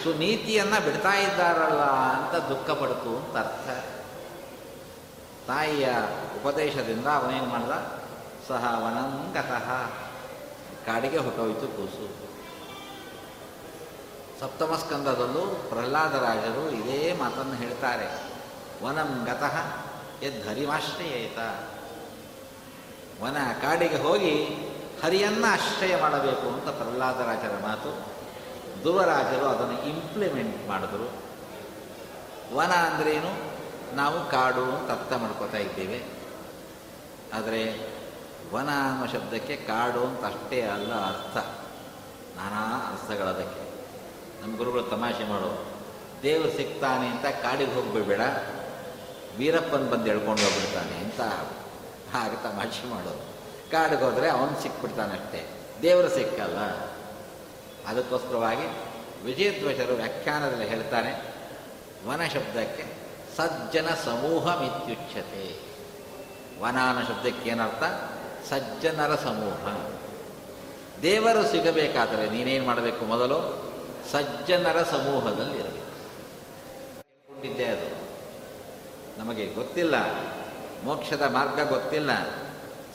ಸುನೀತಿಯನ್ನು ಬಿಡ್ತಾ ಇದ್ದಾರಲ್ಲ ಅಂತ ದುಃಖ ಪಡ್ತು ಅಂತ ಅರ್ಥ. ತಾಯಿಯ ಉಪದೇಶದಿಂದ ಅವನೇನು ಮಾಡ್ದ? ಸಹ ವನಂಗತಃ. ಕಾಡಿಗೆ ಹೊಟ್ಟೋಯ್ತು ಕೂಸು. ಸಪ್ತಮ ಸ್ಕಂದದಲ್ಲೂ ಪ್ರಹ್ಲಾದರಾಜರು ಇದೇ ಮಾತನ್ನು ಹೇಳ್ತಾರೆ. ವನಂ ಗತಃ ಯದ್ಹರಿಮಾಶ್ರಯೇತ ವನ ಕಾಡಿಗೆ ಹೋಗಿ ಹರಿಯನ್ನು ಆಶ್ರಯ ಮಾಡಬೇಕು ಅಂತ ಪ್ರಹ್ಲಾದರಾಜರ ಮಾತು. ಧ್ರುವರಾಜರು ಅದನ್ನು ಇಂಪ್ಲಿಮೆಂಟ್ ಮಾಡಿದ್ರು. ವನ ಅಂದ್ರೇನು? ನಾವು ಕಾಡು ಅಂತ ಅರ್ಥ ಮಾಡ್ಕೋತಾ ಇದ್ದೇವೆ. ಆದರೆ ವನ ಅನ್ನೋ ಶಬ್ದಕ್ಕೆ ಕಾಡು ಅಂತ ಅಷ್ಟೇ ಅಲ್ಲ ಅರ್ಥ. ನಾನಾ ಅರ್ಥಗಳದಕ್ಕೆ. ನಮ್ಮ ಗುರುಗಳು ತಮಾಷೆ ಮಾಡೋ ದೇವರು ಸಿಗ್ತಾನೆ ಅಂತ ಕಾಡಿಗೆ ಹೋಗ್ಬಿಡ್ಬೇಡ. ವೀರಪ್ಪನ ಬಂದು ಎಳ್ಕೊಂಡು ಹೋಗ್ಬಿಡ್ತಾನೆ ಅಂತ ಹಾಗೆ ತಮಾಷೆ ಮಾಡೋದು ಕಾಡಿಗೆ ಹೋದರೆ ಅವನು ಸಿಕ್ಬಿಡ್ತಾನೆ ಅಷ್ಟೇ. ದೇವರು ಸಿಕ್ಕಲ್ಲ. ಅದಕ್ಕೋಸ್ಕರವಾಗಿ ವಿಜಯಧ್ವಜರು ವ್ಯಾಖ್ಯಾನದಲ್ಲಿ ಹೇಳ್ತಾನೆ ವನ ಶಬ್ದಕ್ಕೆ ಸಜ್ಜನ ಸಮೂಹ ಮಿತ್ಯುಚ್ಛತೆ ವನ ಅನ್ನೋ ಶಬ್ದಕ್ಕೆ ಏನರ್ಥ? ಸಜ್ಜನರ ಸಮೂಹ. ದೇವರು ಸಿಗಬೇಕಾದರೆ ನೀನೇನು ಮಾಡಬೇಕು ಮೊದಲು? ಸಜ್ಜನರ ಸಮೂಹದಲ್ಲಿ ಇರಬೇಕು. ಹೇಳ್ಕೊಂಡಿದ್ದೆ ಅದು. ನಮಗೆ ಗೊತ್ತಿಲ್ಲ. ಮೋಕ್ಷದ ಮಾರ್ಗ ಗೊತ್ತಿಲ್ಲ.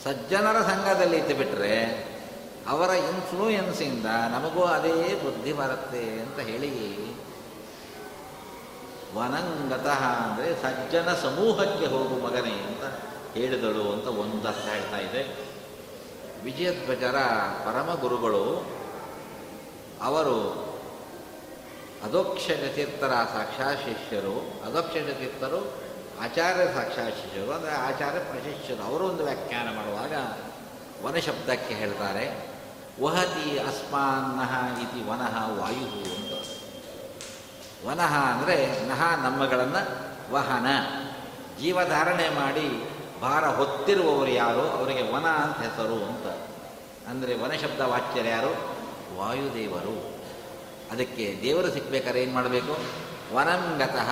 ಸಜ್ಜನರ ಸಂಘದಲ್ಲಿ ಇದ್ದು ಬಿಟ್ಟರೆ ಅವರ ಇನ್ಫ್ಲೂಯೆನ್ಸಿಂದ ನಮಗೂ ಅದೇ ಬುದ್ಧಿ ಬರುತ್ತೆ ಅಂತ ಹೇಳಿ ವನಂಗತಃ ಅಂದರೆ ಸಜ್ಜನ ಸಮೂಹಕ್ಕೆ ಹೋಗು ಮಗನೇ ಅಂತ ಹೇಳಿದಳು ಅಂತ ಒಂದು ಅರ್ಥ ಹೇಳ್ತಾ ಇದೆ. ವಿಜಯಧ್ವಜರ ಪರಮ ಗುರುಗಳು, ಅವರು ಅಧೋಕ್ಷಜ ತೀರ್ಥರ ಸಾಕ್ಷಾತ್ ಶಿಷ್ಯರು ಅಧೋಕ್ಷಜ ತೀರ್ಥರು ಆಚಾರ್ಯ ಸಾಕ್ಷಾತ್ ಶಿಷ್ಯರು, ಅಂದರೆ ಆಚಾರ್ಯ ಪ್ರಶಿಷ್ಯರು. ಅವರು ಒಂದು ವ್ಯಾಖ್ಯಾನ ಮಾಡುವಾಗ ವನಶಬ್ದಕ್ಕೆ ಹೇಳ್ತಾರೆ, ವಹತಿ ಅಸ್ಮಾನ್ನಹ ಇತಿ ವನಃ ವಾಯು ಅಂತ. ವನಃ ಅಂದರೆ ನಹ ನಮ್ಮಗಳನ್ನು ವಹನ. ಜೀವಧಾರಣೆ ಮಾಡಿ ಭಾರ ಹೊತ್ತಿರುವವರು ಯಾರು? ಅವರಿಗೆ ವನ ಅಂತ ಹೆಸರು ಅಂತ. ಅಂದರೆ ವನಶಬ್ದ ವಾಚ್ಯರು ಯಾರು? ವಾಯುದೇವರು. ಅದಕ್ಕೆ ದೇವರು ಸಿಕ್ಕಬೇಕಾದ್ರೆ ಏನು ಮಾಡಬೇಕು? ವನಂಗತಃ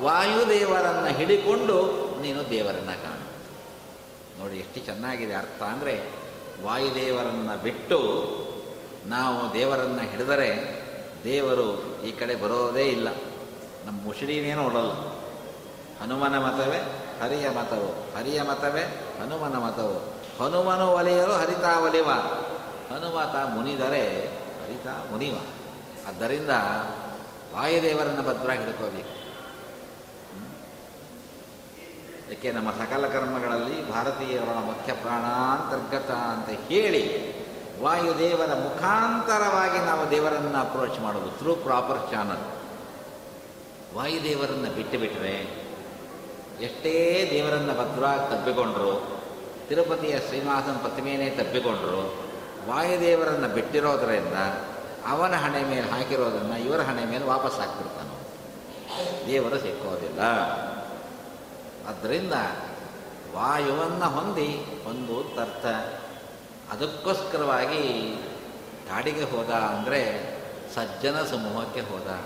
ವಾಯುದೇವರನ್ನು ಹಿಡಿಕೊಂಡು ನೀನು ದೇವರನ್ನು ಕಾಣು. ನೋಡಿ ಎಷ್ಟು ಚೆನ್ನಾಗಿದೆ ಅರ್ಥ ಅಂದರೆ ವಾಯುದೇವರನ್ನು ಬಿಟ್ಟು ನಾವು ದೇವರನ್ನು ಹಿಡಿದರೆ ದೇವರು ಈ ಕಡೆ ಬರೋದೇ ಇಲ್ಲ. ನಮ್ಮ ಮುಷಿಡಿನೇ ನೋಡಲ್ಲ ಹನುಮನ ಮತವೇ ಹರಿಯ ಮತವು. ಹರಿಯ ಮತವೇ ಹನುಮನ ಮತವು. ಹನುಮನು ಒಲೆಯಲು ಹರಿತಾ ಒಲಿವ. ಹನುಮತ ಮುನಿದರೆ ಹರಿತಾ ಮುನಿವ. ಆದ್ದರಿಂದ ವಾಯುದೇವರನ್ನು ಭದ್ರಾಗಿ ಹಿಡ್ಕೋಬೇಕು ಅದಕ್ಕೆ ನಮ್ಮ ಸಕಲ ಕರ್ಮಗಳಲ್ಲಿ ಭಾರತೀಯರ ಮುಖ್ಯ ಪ್ರಾಣಾಂತರ್ಗತ ಅಂತ ಹೇಳಿ ವಾಯುದೇವರ ಮುಖಾಂತರವಾಗಿ ನಾವು ದೇವರನ್ನು ಅಪ್ರೋಚ್ ಮಾಡೋದು ಥ್ರೂ ಪ್ರಾಪರ್ ಚಾನಲ್ ವಾಯುದೇವರನ್ನು ಬಿಟ್ಟು ಬಿಟ್ಟರೆ ಎಷ್ಟೇ ದೇವರನ್ನು ಭದ್ರವಾಗಿ ತಬ್ಬಿಕೊಂಡ್ರು, ತಿರುಪತಿಯ ಶ್ರೀನಿವಾಸನ ಪ್ರತಿಮೆಯೇ ತಬ್ಬಿಕೊಂಡ್ರು, ವಾಯುದೇವರನ್ನು ಬಿಟ್ಟಿರೋದರಿಂದ ಅವನ ಹಣೆ ಮೇಲೆ ಹಾಕಿರೋದನ್ನು ಇವರ ಹಣೆ ಮೇಲೆ ವಾಪಸ್ ಹಾಕ್ಬಿಡ್ತಾನೆ ದೇವರು ಸಿಕ್ಕೋದಿಲ್ಲ. ಆದ್ದರಿಂದ ವಾಯುವನ್ನು ಹೊಂದಿ ಒಂದು ಅರ್ಥ ಅದಕ್ಕೋಸ್ಕರವಾಗಿ ಕಾಡಿಗೆ ಹೋದ ಅಂದರೆ ಸಜ್ಜನ ಸಮೂಹಕ್ಕೆ ಹೋದ.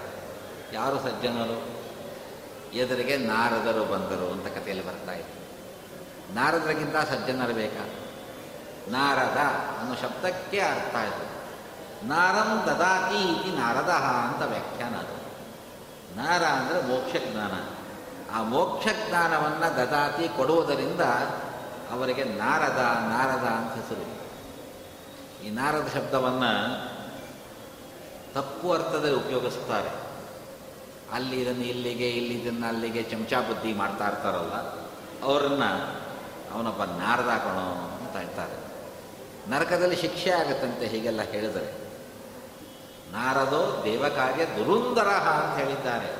ಯಾರು ಸಜ್ಜನರು? ಎದುರಿಗೆ ನಾರದರು ಬಂದರು ಅಂತ ಕಥೆಯಲ್ಲಿ ಬರ್ತಾ ಇತ್ತು ನಾರದರಿಗಿಂತ ಸಜ್ಜನರು ಬೇಕಾ? ನಾರದ ಅನ್ನೋ ಶಬ್ದಕ್ಕೆ ಅರ್ಥ ಆಯಿತು ನಾರಂ ದದಾತಿ ಇತಿ ನಾರದ ಅಂತ ವ್ಯಾಖ್ಯಾನ ಅದು. ನಾರ ಅಂದರೆ ಮೋಕ್ಷ ಜ್ಞಾನ ಆ ಮೋಕ್ಷ ಜ್ಞಾನವನ್ನು ದದಾತಿ ಕೊಡುವುದರಿಂದ ಅವರಿಗೆ ನಾರದ ನಾರದ ಅಂತ ಹೆಸರು ಈ ನಾರದ ಶಬ್ದವನ್ನು ತಪ್ಪು ಅರ್ಥದಲ್ಲಿ ಉಪಯೋಗಿಸ್ತಾರೆ. ಅಲ್ಲಿ ಇದನ್ನು ಇಲ್ಲಿಗೆ ಇಲ್ಲಿ ಇದನ್ನು ಅಲ್ಲಿಗೆ ಚಮಚಾ ಬುದ್ಧಿ ಮಾಡ್ತಾ ಇರ್ತಾರಲ್ಲ, ಅವ್ರನ್ನ ಅವನೊಬ್ಬ ನಾರದ ಕಣೋ ಅಂತ ಹೇಳ್ತಾರೆ ನರಕದಲ್ಲಿ ಶಿಕ್ಷೆ ಆಗುತ್ತಂತೆ ಹೀಗೆಲ್ಲ ಹೇಳಿದರೆ. ನಾರದೋ ದೇವಕಾರ್ಯ ದುರುಂದರಹ ಅಂತ ಹೇಳಿದ್ದಾರೆ.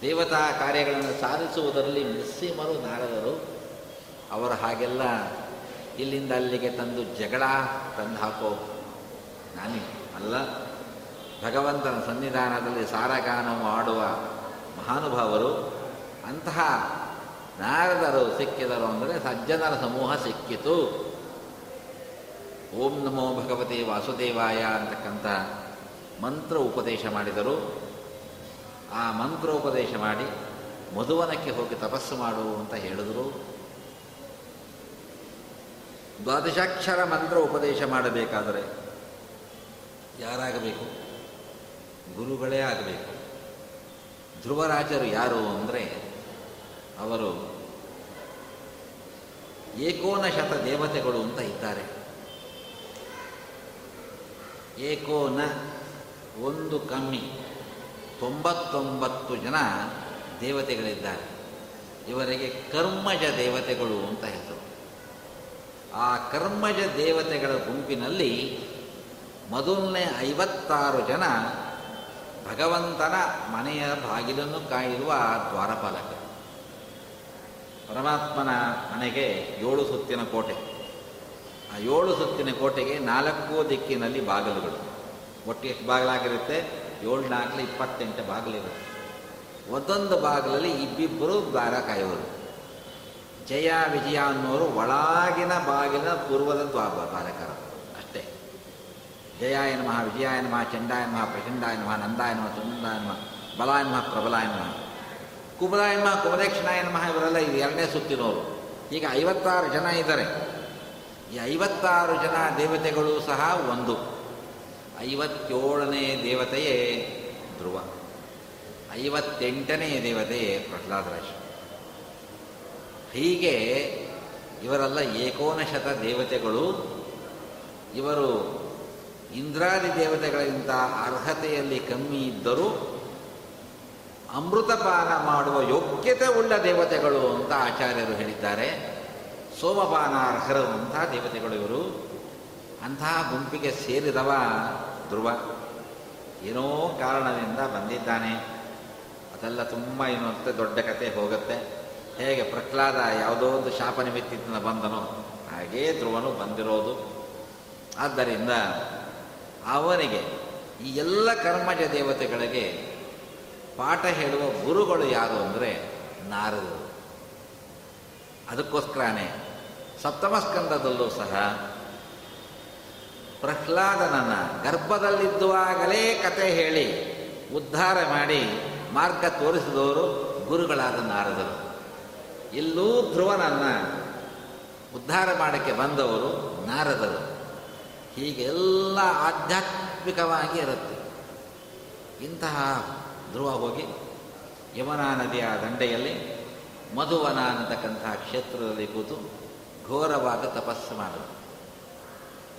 ದೇವತಾ ಕಾರ್ಯಗಳನ್ನು ಸಾಧಿಸುವುದರಲ್ಲಿ ಮಿಸ್ಸಿಮರು ನಾರದರು, ಅವರು ಹಾಗೆಲ್ಲ ಇಲ್ಲಿಂದ ಅಲ್ಲಿಗೆ ತಂದು ಜಗಳ ತಂದು ಹಾಕೋ ನಾನೇ ಅಲ್ಲ ಭಗವಂತನ ಸನ್ನಿಧಾನದಲ್ಲಿ ಸಾರಗಾನ ಮಾಡುವ ಮಹಾನುಭಾವರು ಅಂತಹ ನಾರದರು ಸಿಕ್ಕಿದರು ಅಂದರೆ ಸಜ್ಜನರ ಸಮೂಹ ಸಿಕ್ಕಿತು. ಓಂ ನಮೋ ಭಗವತಿ ವಾಸುದೇವಾಯ ಅಂತಕ್ಕಂಥ ಮಂತ್ರ ಉಪದೇಶ ಮಾಡಿದರು. ಆ ಮಂತ್ರೋಪದೇಶ ಮಾಡಿ ಮಧುವನಕ್ಕೆ ಹೋಗಿ ತಪಸ್ಸು ಮಾಡು ಅಂತ ಹೇಳಿದರು. ದ್ವಾದಶಾಕ್ಷರ ಮಂತ್ರ ಉಪದೇಶ ಮಾಡಬೇಕಾದರೆ ಯಾರಾಗಬೇಕು? ಗುರುಗಳೇ ಆಗಬೇಕು. ಧ್ರುವರಾಜರು ಯಾರು ಅಂದರೆ ಅವರು ಏಕೋನಶತ ದೇವತೆಗಳು ಅಂತ ಇದ್ದಾರೆ. ಏಕೋನ ಒಂದು ಕಮ್ಮಿ ತೊಂಬತ್ತೊಂಬತ್ತು ಜನ ದೇವತೆಗಳಿದ್ದಾರೆ. ಇವರಿಗೆ ಕರ್ಮಜ ದೇವತೆಗಳು ಅಂತ ಹೆಸರು. ಆ ಕರ್ಮಜ ದೇವತೆಗಳ ಗುಂಪಿನಲ್ಲಿ ಮೊದಲನೇ ಐವತ್ತಾರು ಜನ ಭಗವಂತನ ಮನೆಯ ಬಾಗಿಲನ್ನು ಕಾಯಿರುವ ದ್ವಾರಪಾಲಕ. ಪರಮಾತ್ಮನ ಮನೆಗೆ ಏಳು ಸುತ್ತಿನ ಕೋಟೆ. ಆ ಏಳು ಸುತ್ತಿನ ಕೋಟೆಗೆ ನಾಲ್ಕು ದಿಕ್ಕಿನಲ್ಲಿ ಬಾಗಿಲುಗಳು. ಒಟ್ಟು ಎಷ್ಟು ಬಾಗಿಲಾಗಿರುತ್ತೆ? ಏಳು ನಾಲ್ಕು ಇಪ್ಪತ್ತೆಂಟು ಬಾಗಿಲಿರುತ್ತೆ. ಒಂದೊಂದು ಬಾಗಿಲಲ್ಲಿ ಇಬ್ಬಿಬ್ಬರು ದ್ವಾರ ಕಾಯುವರು. ಜಯ ವಿಜಯ ಅನ್ನೋರು ಒಳಗಿನ ಬಾಗಿಲ ಪೂರ್ವದ ದ್ವಾರ ಅಷ್ಟೇ ಜಯಾಯ ನಮಃ ವಿಜಯಾಯ ನಮಃ ಚಂಡಾಯ ನಮಃ ಪ್ರಚಂಡಾಯ ನಮಃ ನಂದಾಯ ನಮಃ ಸುನಂದಾಯ ನಮಃ ಬಲಾಯ ನಮಃ ಪ್ರಬಲಾಯ ನಮಃ ಕುಬಲಾಯ ನಮಃ ಕುಮದಕ್ಷಿಣಾಯ ನಮಃ ಇವರೆಲ್ಲ ಇದು ಎರಡನೇ ಸುತ್ತಿರೋರು ಈಗ ಐವತ್ತಾರು ಜನ ಇದ್ದಾರೆ. ಈ ಐವತ್ತಾರು ಜನ ದೇವತೆಗಳು ಸಹ ಒಂದು. ಐವತ್ತೇಳನೇ ದೇವತೆಯೇ ಧ್ರುವ. ಐವತ್ತೆಂಟನೇ ದೇವತೆ ಪ್ರಹ್ಲಾದರಾಜ. ಹೀಗೆ ಇವರೆಲ್ಲ ಏಕೋನಶತ ದೇವತೆಗಳು ಇವರು ಇಂದ್ರಾದಿ ದೇವತೆಗಳಿಗಿಂತ ಅರ್ಹತೆಯಲ್ಲಿ ಕಮ್ಮಿ ಇದ್ದರೂ ಅಮೃತಪಾನ ಮಾಡುವ ಯೋಗ್ಯತೆ ಉಳ್ಳ ದೇವತೆಗಳು ಅಂತ ಆಚಾರ್ಯರು ಹೇಳಿದ್ದಾರೆ. ಸೋಮಪಾನ ಅರ್ಹರು ಅಂತ ದೇವತೆಗಳು ಇವರು. ಅಂತಹ ಗುಂಪಿಗೆ ಸೇರಿದವ ಧ್ರುವ. ಏನೋ ಕಾರಣದಿಂದ ಬಂದಿದ್ದಾನೆ. ಅದೆಲ್ಲ ತುಂಬ ಏನು ಅಂತ ದೊಡ್ಡ ಕತೆ ಹೋಗುತ್ತೆ. ಹೇಗೆ ಪ್ರಹ್ಲಾದ ಯಾವುದೋ ಒಂದು ಶಾಪ ನಿಮಿತ್ತಿನ ಬಂದನೋ ಹಾಗೇ ಧ್ರುವನು ಬಂದಿರೋದು. ಆದ್ದರಿಂದ ಅವನಿಗೆ ಈ ಎಲ್ಲ ಕರ್ಮಜ ದೇವತೆಗಳಿಗೆ ಪಾಠ ಹೇಳುವ ಗುರುಗಳು ಯಾರು ಅಂದರೆ ನಾರದರು. ಅದಕ್ಕೋಸ್ಕರನೇ ಸಪ್ತಮ ಸ್ಕಂದದಲ್ಲೂ ಸಹ ಪ್ರಹ್ಲಾದನನ್ನು ಗರ್ಭದಲ್ಲಿದ್ದುವಾಗಲೇ ಕತೆ ಹೇಳಿ ಉದ್ಧಾರ ಮಾಡಿ ಮಾರ್ಗ ತೋರಿಸಿದವರು ಗುರುಗಳಾದ ನಾರದರು. ಇಲ್ಲೂ ಧ್ರುವನನ್ನು ಉದ್ಧಾರ ಮಾಡೋಕ್ಕೆ ಬಂದವರು ನಾರದರು. ಹೀಗೆಲ್ಲ ಆಧ್ಯಾತ್ಮಿಕವಾಗಿ ಇರುತ್ತೆ. ಇಂತಹ ಧ್ರುವ ಹೋಗಿ ಯಮುನಾ ನದಿಯ ದಂಡೆಯಲ್ಲಿ ಮಧುವನ ಅನ್ನತಕ್ಕಂತಹ ಕ್ಷೇತ್ರದಲ್ಲಿ ಕೂತು ಘೋರವಾದ ತಪಸ್ಸು ಮಾಡೋದು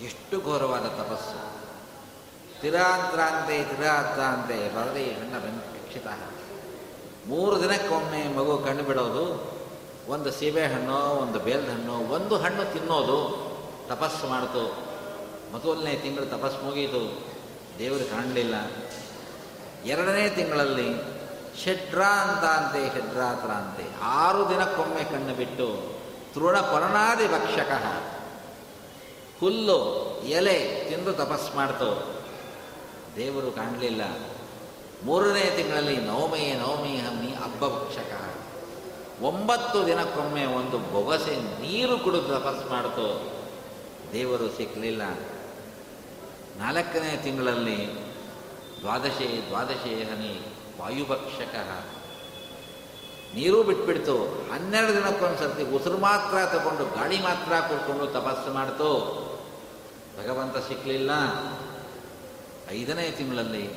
ಎಷ್ಟು ಘೋರವಾದ ತಪಸ್ಸು. ತಿರಾಂತ್ರಾಂತೆ ತಿರಾಂತ್ರಾಂತೆ ಬರದೇ ಹಣ್ಣ ಬೆಂಕ್ಷಿತ ಮೂರು ದಿನಕ್ಕೊಮ್ಮೆ ಮಗು ಕಣ್ಣು ಬಿಡೋದು, ಒಂದು ಸೀಬೆ ಹಣ್ಣು, ಒಂದು ಬೇಲ್ದ ಹಣ್ಣು, ಒಂದು ಹಣ್ಣು ತಿನ್ನೋದು ತಪಸ್ಸು ಮಾಡ್ತು. ಮೊದಲನೇ ತಿಂಗಳು ತಪಸ್ಸು ಮುಗೀತು ದೇವರು ಕಾಣಲಿಲ್ಲ. ಎರಡನೇ ತಿಂಗಳಲ್ಲಿ ಷಡ್ರಾಂತ ಅಂತೆ ಷಡ್ರಾತ್ರ ಅಂತೆ. ಆರು ದಿನಕ್ಕೊಮ್ಮೆ ಕಣ್ಣು ಬಿಟ್ಟು ತೃಣ ಪರ್ಣಾದಿ ಭಕ್ಷಕ ಹುಲ್ಲು, ಎಲೆ ತಿಂದು ತಪಸ್ ಮಾಡ್ತು. ದೇವರು ಕಾಣಲಿಲ್ಲ. ಮೂರನೇ ತಿಂಗಳಲ್ಲಿ ನವಮಿ ನವಮಿ, ಹಮ್ಮಿ, ಹಬ್ಬ ಭಕ್ಷಕ. ಒಂಬತ್ತು ದಿನಕ್ಕೊಮ್ಮೆ ಒಂದು ಬೊಗಸೆ ನೀರು ಕುಡಿದು ತಪಸ್ ಮಾಡ್ತು. ದೇವರು ಸಿಕ್ಕಲಿಲ್ಲ. ನಾಲ್ಕನೇ ತಿಂಗಳಲ್ಲಿ ದ್ವಾದಶೆ ದ್ವಾದಶೆ ಹನಿ ವಾಯುಭಕ್ಷಕ. ನೀರು ಬಿಟ್ಬಿಡ್ತು. ಹನ್ನೆರಡು ದಿನಕ್ಕೊಂದು ಸರ್ತಿ ಉಸಿರು ಮಾತ್ರ ತಗೊಂಡು, ಗಾಳಿ ಮಾತ್ರ ಕೊಡ್ಕೊಂಡು ತಪಸ್ಸು ಮಾಡ್ತು. ಭಗವಂತ ಸಿಕ್ಕಲಿಲ್ಲ ಐದನೇ ತಿಂಗಳಲ್ಲಿ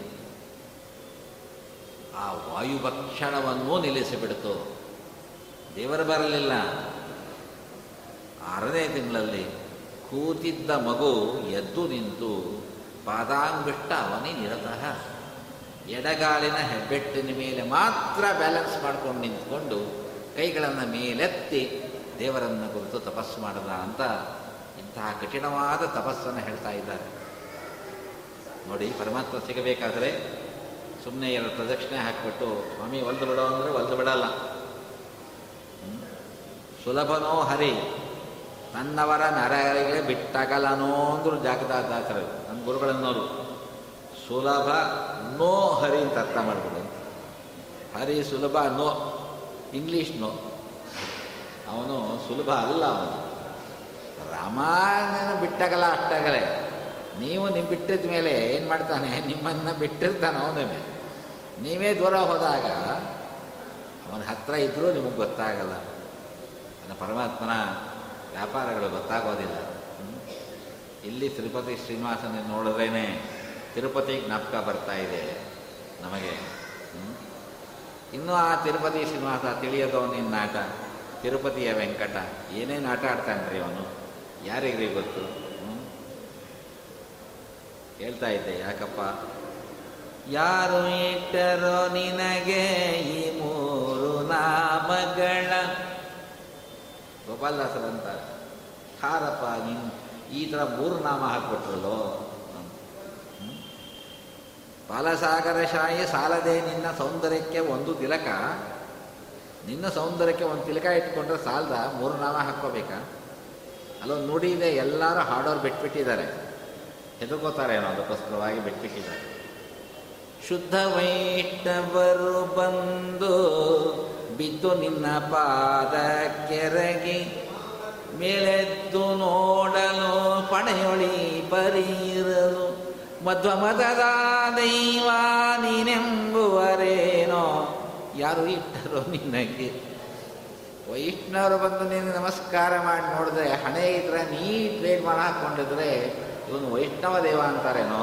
ಆ ವಾಯುಭಕ್ಷಣವನ್ನು ನಿಲ್ಲಿಸಿಬಿಡ್ತು. ದೇವರು ಬರಲಿಲ್ಲ. ಆರನೇ ತಿಂಗಳಲ್ಲಿ ಕೂತಿದ್ದ ಮಗು ಎದ್ದು ನಿಂತು ಪಾದಾಂಗುಷ್ಟ ಅವನೇ ನಿರತಃ. ಎಡಗಾಲಿನ ಹೆಬ್ಬೆಟ್ಟಿನ ಮೇಲೆ ಮಾತ್ರ ಬ್ಯಾಲೆನ್ಸ್ ಮಾಡ್ಕೊಂಡು ನಿಂತ್ಕೊಂಡು ಕೈಗಳನ್ನು ಮೇಲೆತ್ತಿ ದೇವರನ್ನು ಕುರಿತು ತಪಸ್ಸು ಮಾಡದ ಅಂತ ಇಂತಹ ಕಠಿಣವಾದ ತಪಸ್ಸನ್ನು ಹೇಳ್ತಾ ಇದ್ದಾರೆ. ನೋಡಿ, ಪರಮಾತ್ಮ ಸಿಗಬೇಕಾದರೆ ಸುಮ್ಮನೆ ಎರಡು ಪ್ರದಕ್ಷಿಣೆ ಹಾಕಿಬಿಟ್ಟು, ಸ್ವಾಮಿ ಒಲ್ದು ಬಿಡೋ ಅಂದರೆ ಒಲ್ದು ಬಿಡಲ್ಲ. ಸುಲಭನೋ ಹರಿ, ತನ್ನವರ ನರಗಳಿಗೆ ಬಿಟ್ಟಗಲನೋ ಅಂದ್ರು ಜಾಗದಾದಾಸರು ಗುರುಗಳನ್ನೋರು ಸುಲಭ ನೋ ಹರಿ ಅಂತ ಅರ್ಥ ಮಾಡ್ಬಿಡು ಹರಿ ಸುಲಭ ನೋ, ಇಂಗ್ಲೀಷ್ ನೋ. ಅವನು ಸುಲಭ ಅಲ್ಲ ಅವನು. ರಾಮಾಯಣನ ಬಿಟ್ಟಾಗಲ್ಲ ಅಷ್ಟಾಗಲೇ. ನೀವು ನಿಮ್ಮ ಬಿಟ್ಟಿದ ಮೇಲೆ ಏನು ಮಾಡ್ತಾನೆ? ನಿಮ್ಮನ್ನು ಬಿಟ್ಟಿರ್ತಾನೆ ಅವನೇ ನೀವೇ ದೂರ ಹೋದಾಗ ಅವನ ಹತ್ರ ಇದ್ದರೂ ನಿಮಗೆ ಗೊತ್ತಾಗಲ್ಲ. ನನ್ನ ಪರಮಾತ್ಮನ ವ್ಯಾಪಾರಗಳು ಗೊತ್ತಾಗೋದಿಲ್ಲ? ಇಲ್ಲಿ ತಿರುಪತಿ ಶ್ರೀನಿವಾಸನ ನೋಡಿದ್ರೇನೆ ತಿರುಪತಿ ಜ್ಞಾಪಕ ಬರ್ತಾ ಇದೆ ನಮಗೆ. ಇನ್ನು ಆ ತಿರುಪತಿ ಶ್ರೀನಿವಾಸ ತಿಳಿಯೋದು ನಿನ್ನ ಆಟ ತಿರುಪತಿಯ ವೆಂಕಟ, ಏನೇನು ಆಟ ರೀ ಅವನು? ಯಾರಿಗ್ರಿ ಗೊತ್ತು? ಹೇಳ್ತಾ ಇದ್ದೆ, ಯಾಕಪ್ಪ? ಯಾರು ಇಟ್ಟರೋ ನಿನಗೆ ಈ ಮೂರು ನಾಮಗಳ? ಗೋಪಾಲದಾಸರಂತ, ಹಾರಪ್ಪ ನೀನು ಈ ಥರ ಮೂರು ನಾಮ ಹಾಕ್ಬಿಟ್ರಲ್ಲೋ? ಬಾಲಸಾಗರ ಶಾಯಿ ಸಾಲದೆ ನಿನ್ನ ಸೌಂದರ್ಯಕ್ಕೆ ಒಂದು ತಿಲಕ. ನಿನ್ನ ಸೌಂದರ್ಯಕ್ಕೆ ಒಂದು ತಿಲಕ ಇಟ್ಕೊಂಡ್ರೆ ಸಾಲದ ಮೂರು ನಾಮ ಹಾಕ್ಕೋಬೇಕಾ? ಅಲ್ಲೊಂದು ನುಡಿ ಇದೆ, ಎಲ್ಲರೂ ಹಾಡೋರು ಬಿಟ್ಬಿಟ್ಟಿದ್ದಾರೆ. ಹೆದರ್ಕೋತಾರೇನೋ ಅದಕ್ಕೋಸ್ಕರವಾಗಿ ಬಿಟ್ಬಿಟ್ಟಿದ್ದಾರೆ. ಶುದ್ಧ ವೈಷ್ಣವರು ಬಂದು ಬಿದ್ದು ನಿನ್ನ ಪಾದ ಕೆರಗಿ ಮೇಲೆದ್ದು ನೋಡಲು ಪಣೆಯೊಳಿ ಬರೀರಲು ಮಧ್ವ ಮತದ ದೈವ ನೀನೆಂಬುವರೇನೋ? ಯಾರು ಇಟ್ಟರು ನಿನಗೆ? ವೈಷ್ಣವರು ಬಂದು ನೀನು ನಮಸ್ಕಾರ ಮಾಡಿ ನೋಡಿದ್ರೆ ಹಣೆ ಇದ್ರೆ ನೀ ಟ್ರೇಡ್ ಮಾಡಿ ಹಾಕ್ಕೊಂಡಿದ್ರೆ ಇವನು ವೈಷ್ಣವ ದೇವ ಅಂತಾರೇನೋ?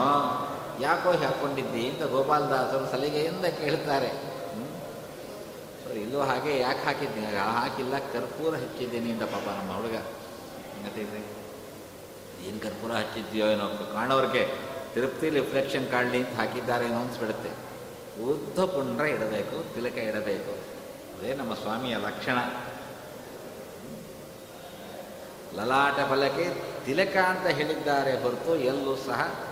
ಯಾಕೋ ಹಾಕ್ಕೊಂಡಿದ್ದಿ ಅಂತ ಗೋಪಾಲದಾಸರು ಸಲಿಗೆಯಿಂದ ಕೇಳ್ತಾರೆ. ಅಯ್ಯೋ ಹಾಗೆ ಯಾಕೆ ಹಾಕಿದ್ದೀನಿ? ಹಾಕಿಲ್ಲ, ಕರ್ಪೂರ ಹಚ್ಚಿದ್ದೀನಿ ಅಂತ ಪಾಪ ನಮ್ಮ ಹುಡುಗ. ಗೊತ್ತಿದೆ ಏನು ಕರ್ಪೂರ ಹಚ್ಚಿದ್ಯೋ ಏನೋ ಕಾಣೋರಿಗೆ ತಿರುಪ್ತಿ ರಿಫ್ಲೆಕ್ಷನ್ ಕಾಣಲಿ ಅಂತ ಹಾಕಿದ್ದಾರೆ ಏನೋ ಅನ್ಸ್ಬಿಡುತ್ತೆ. ಉದ್ದ ಪುಂಡ್ರ ಇಡಬೇಕು, ತಿಲಕ ಇಡಬೇಕು. ಅದೇ ನಮ್ಮ ಸ್ವಾಮಿಯ ಲಕ್ಷಣ. ಲಲಾಟ ಫಲಕೆ ತಿಲಕ ಅಂತ ಹೇಳಿದ್ದಾರೆ ಹೊರತು ಎಲ್ಲೂ ಸಹ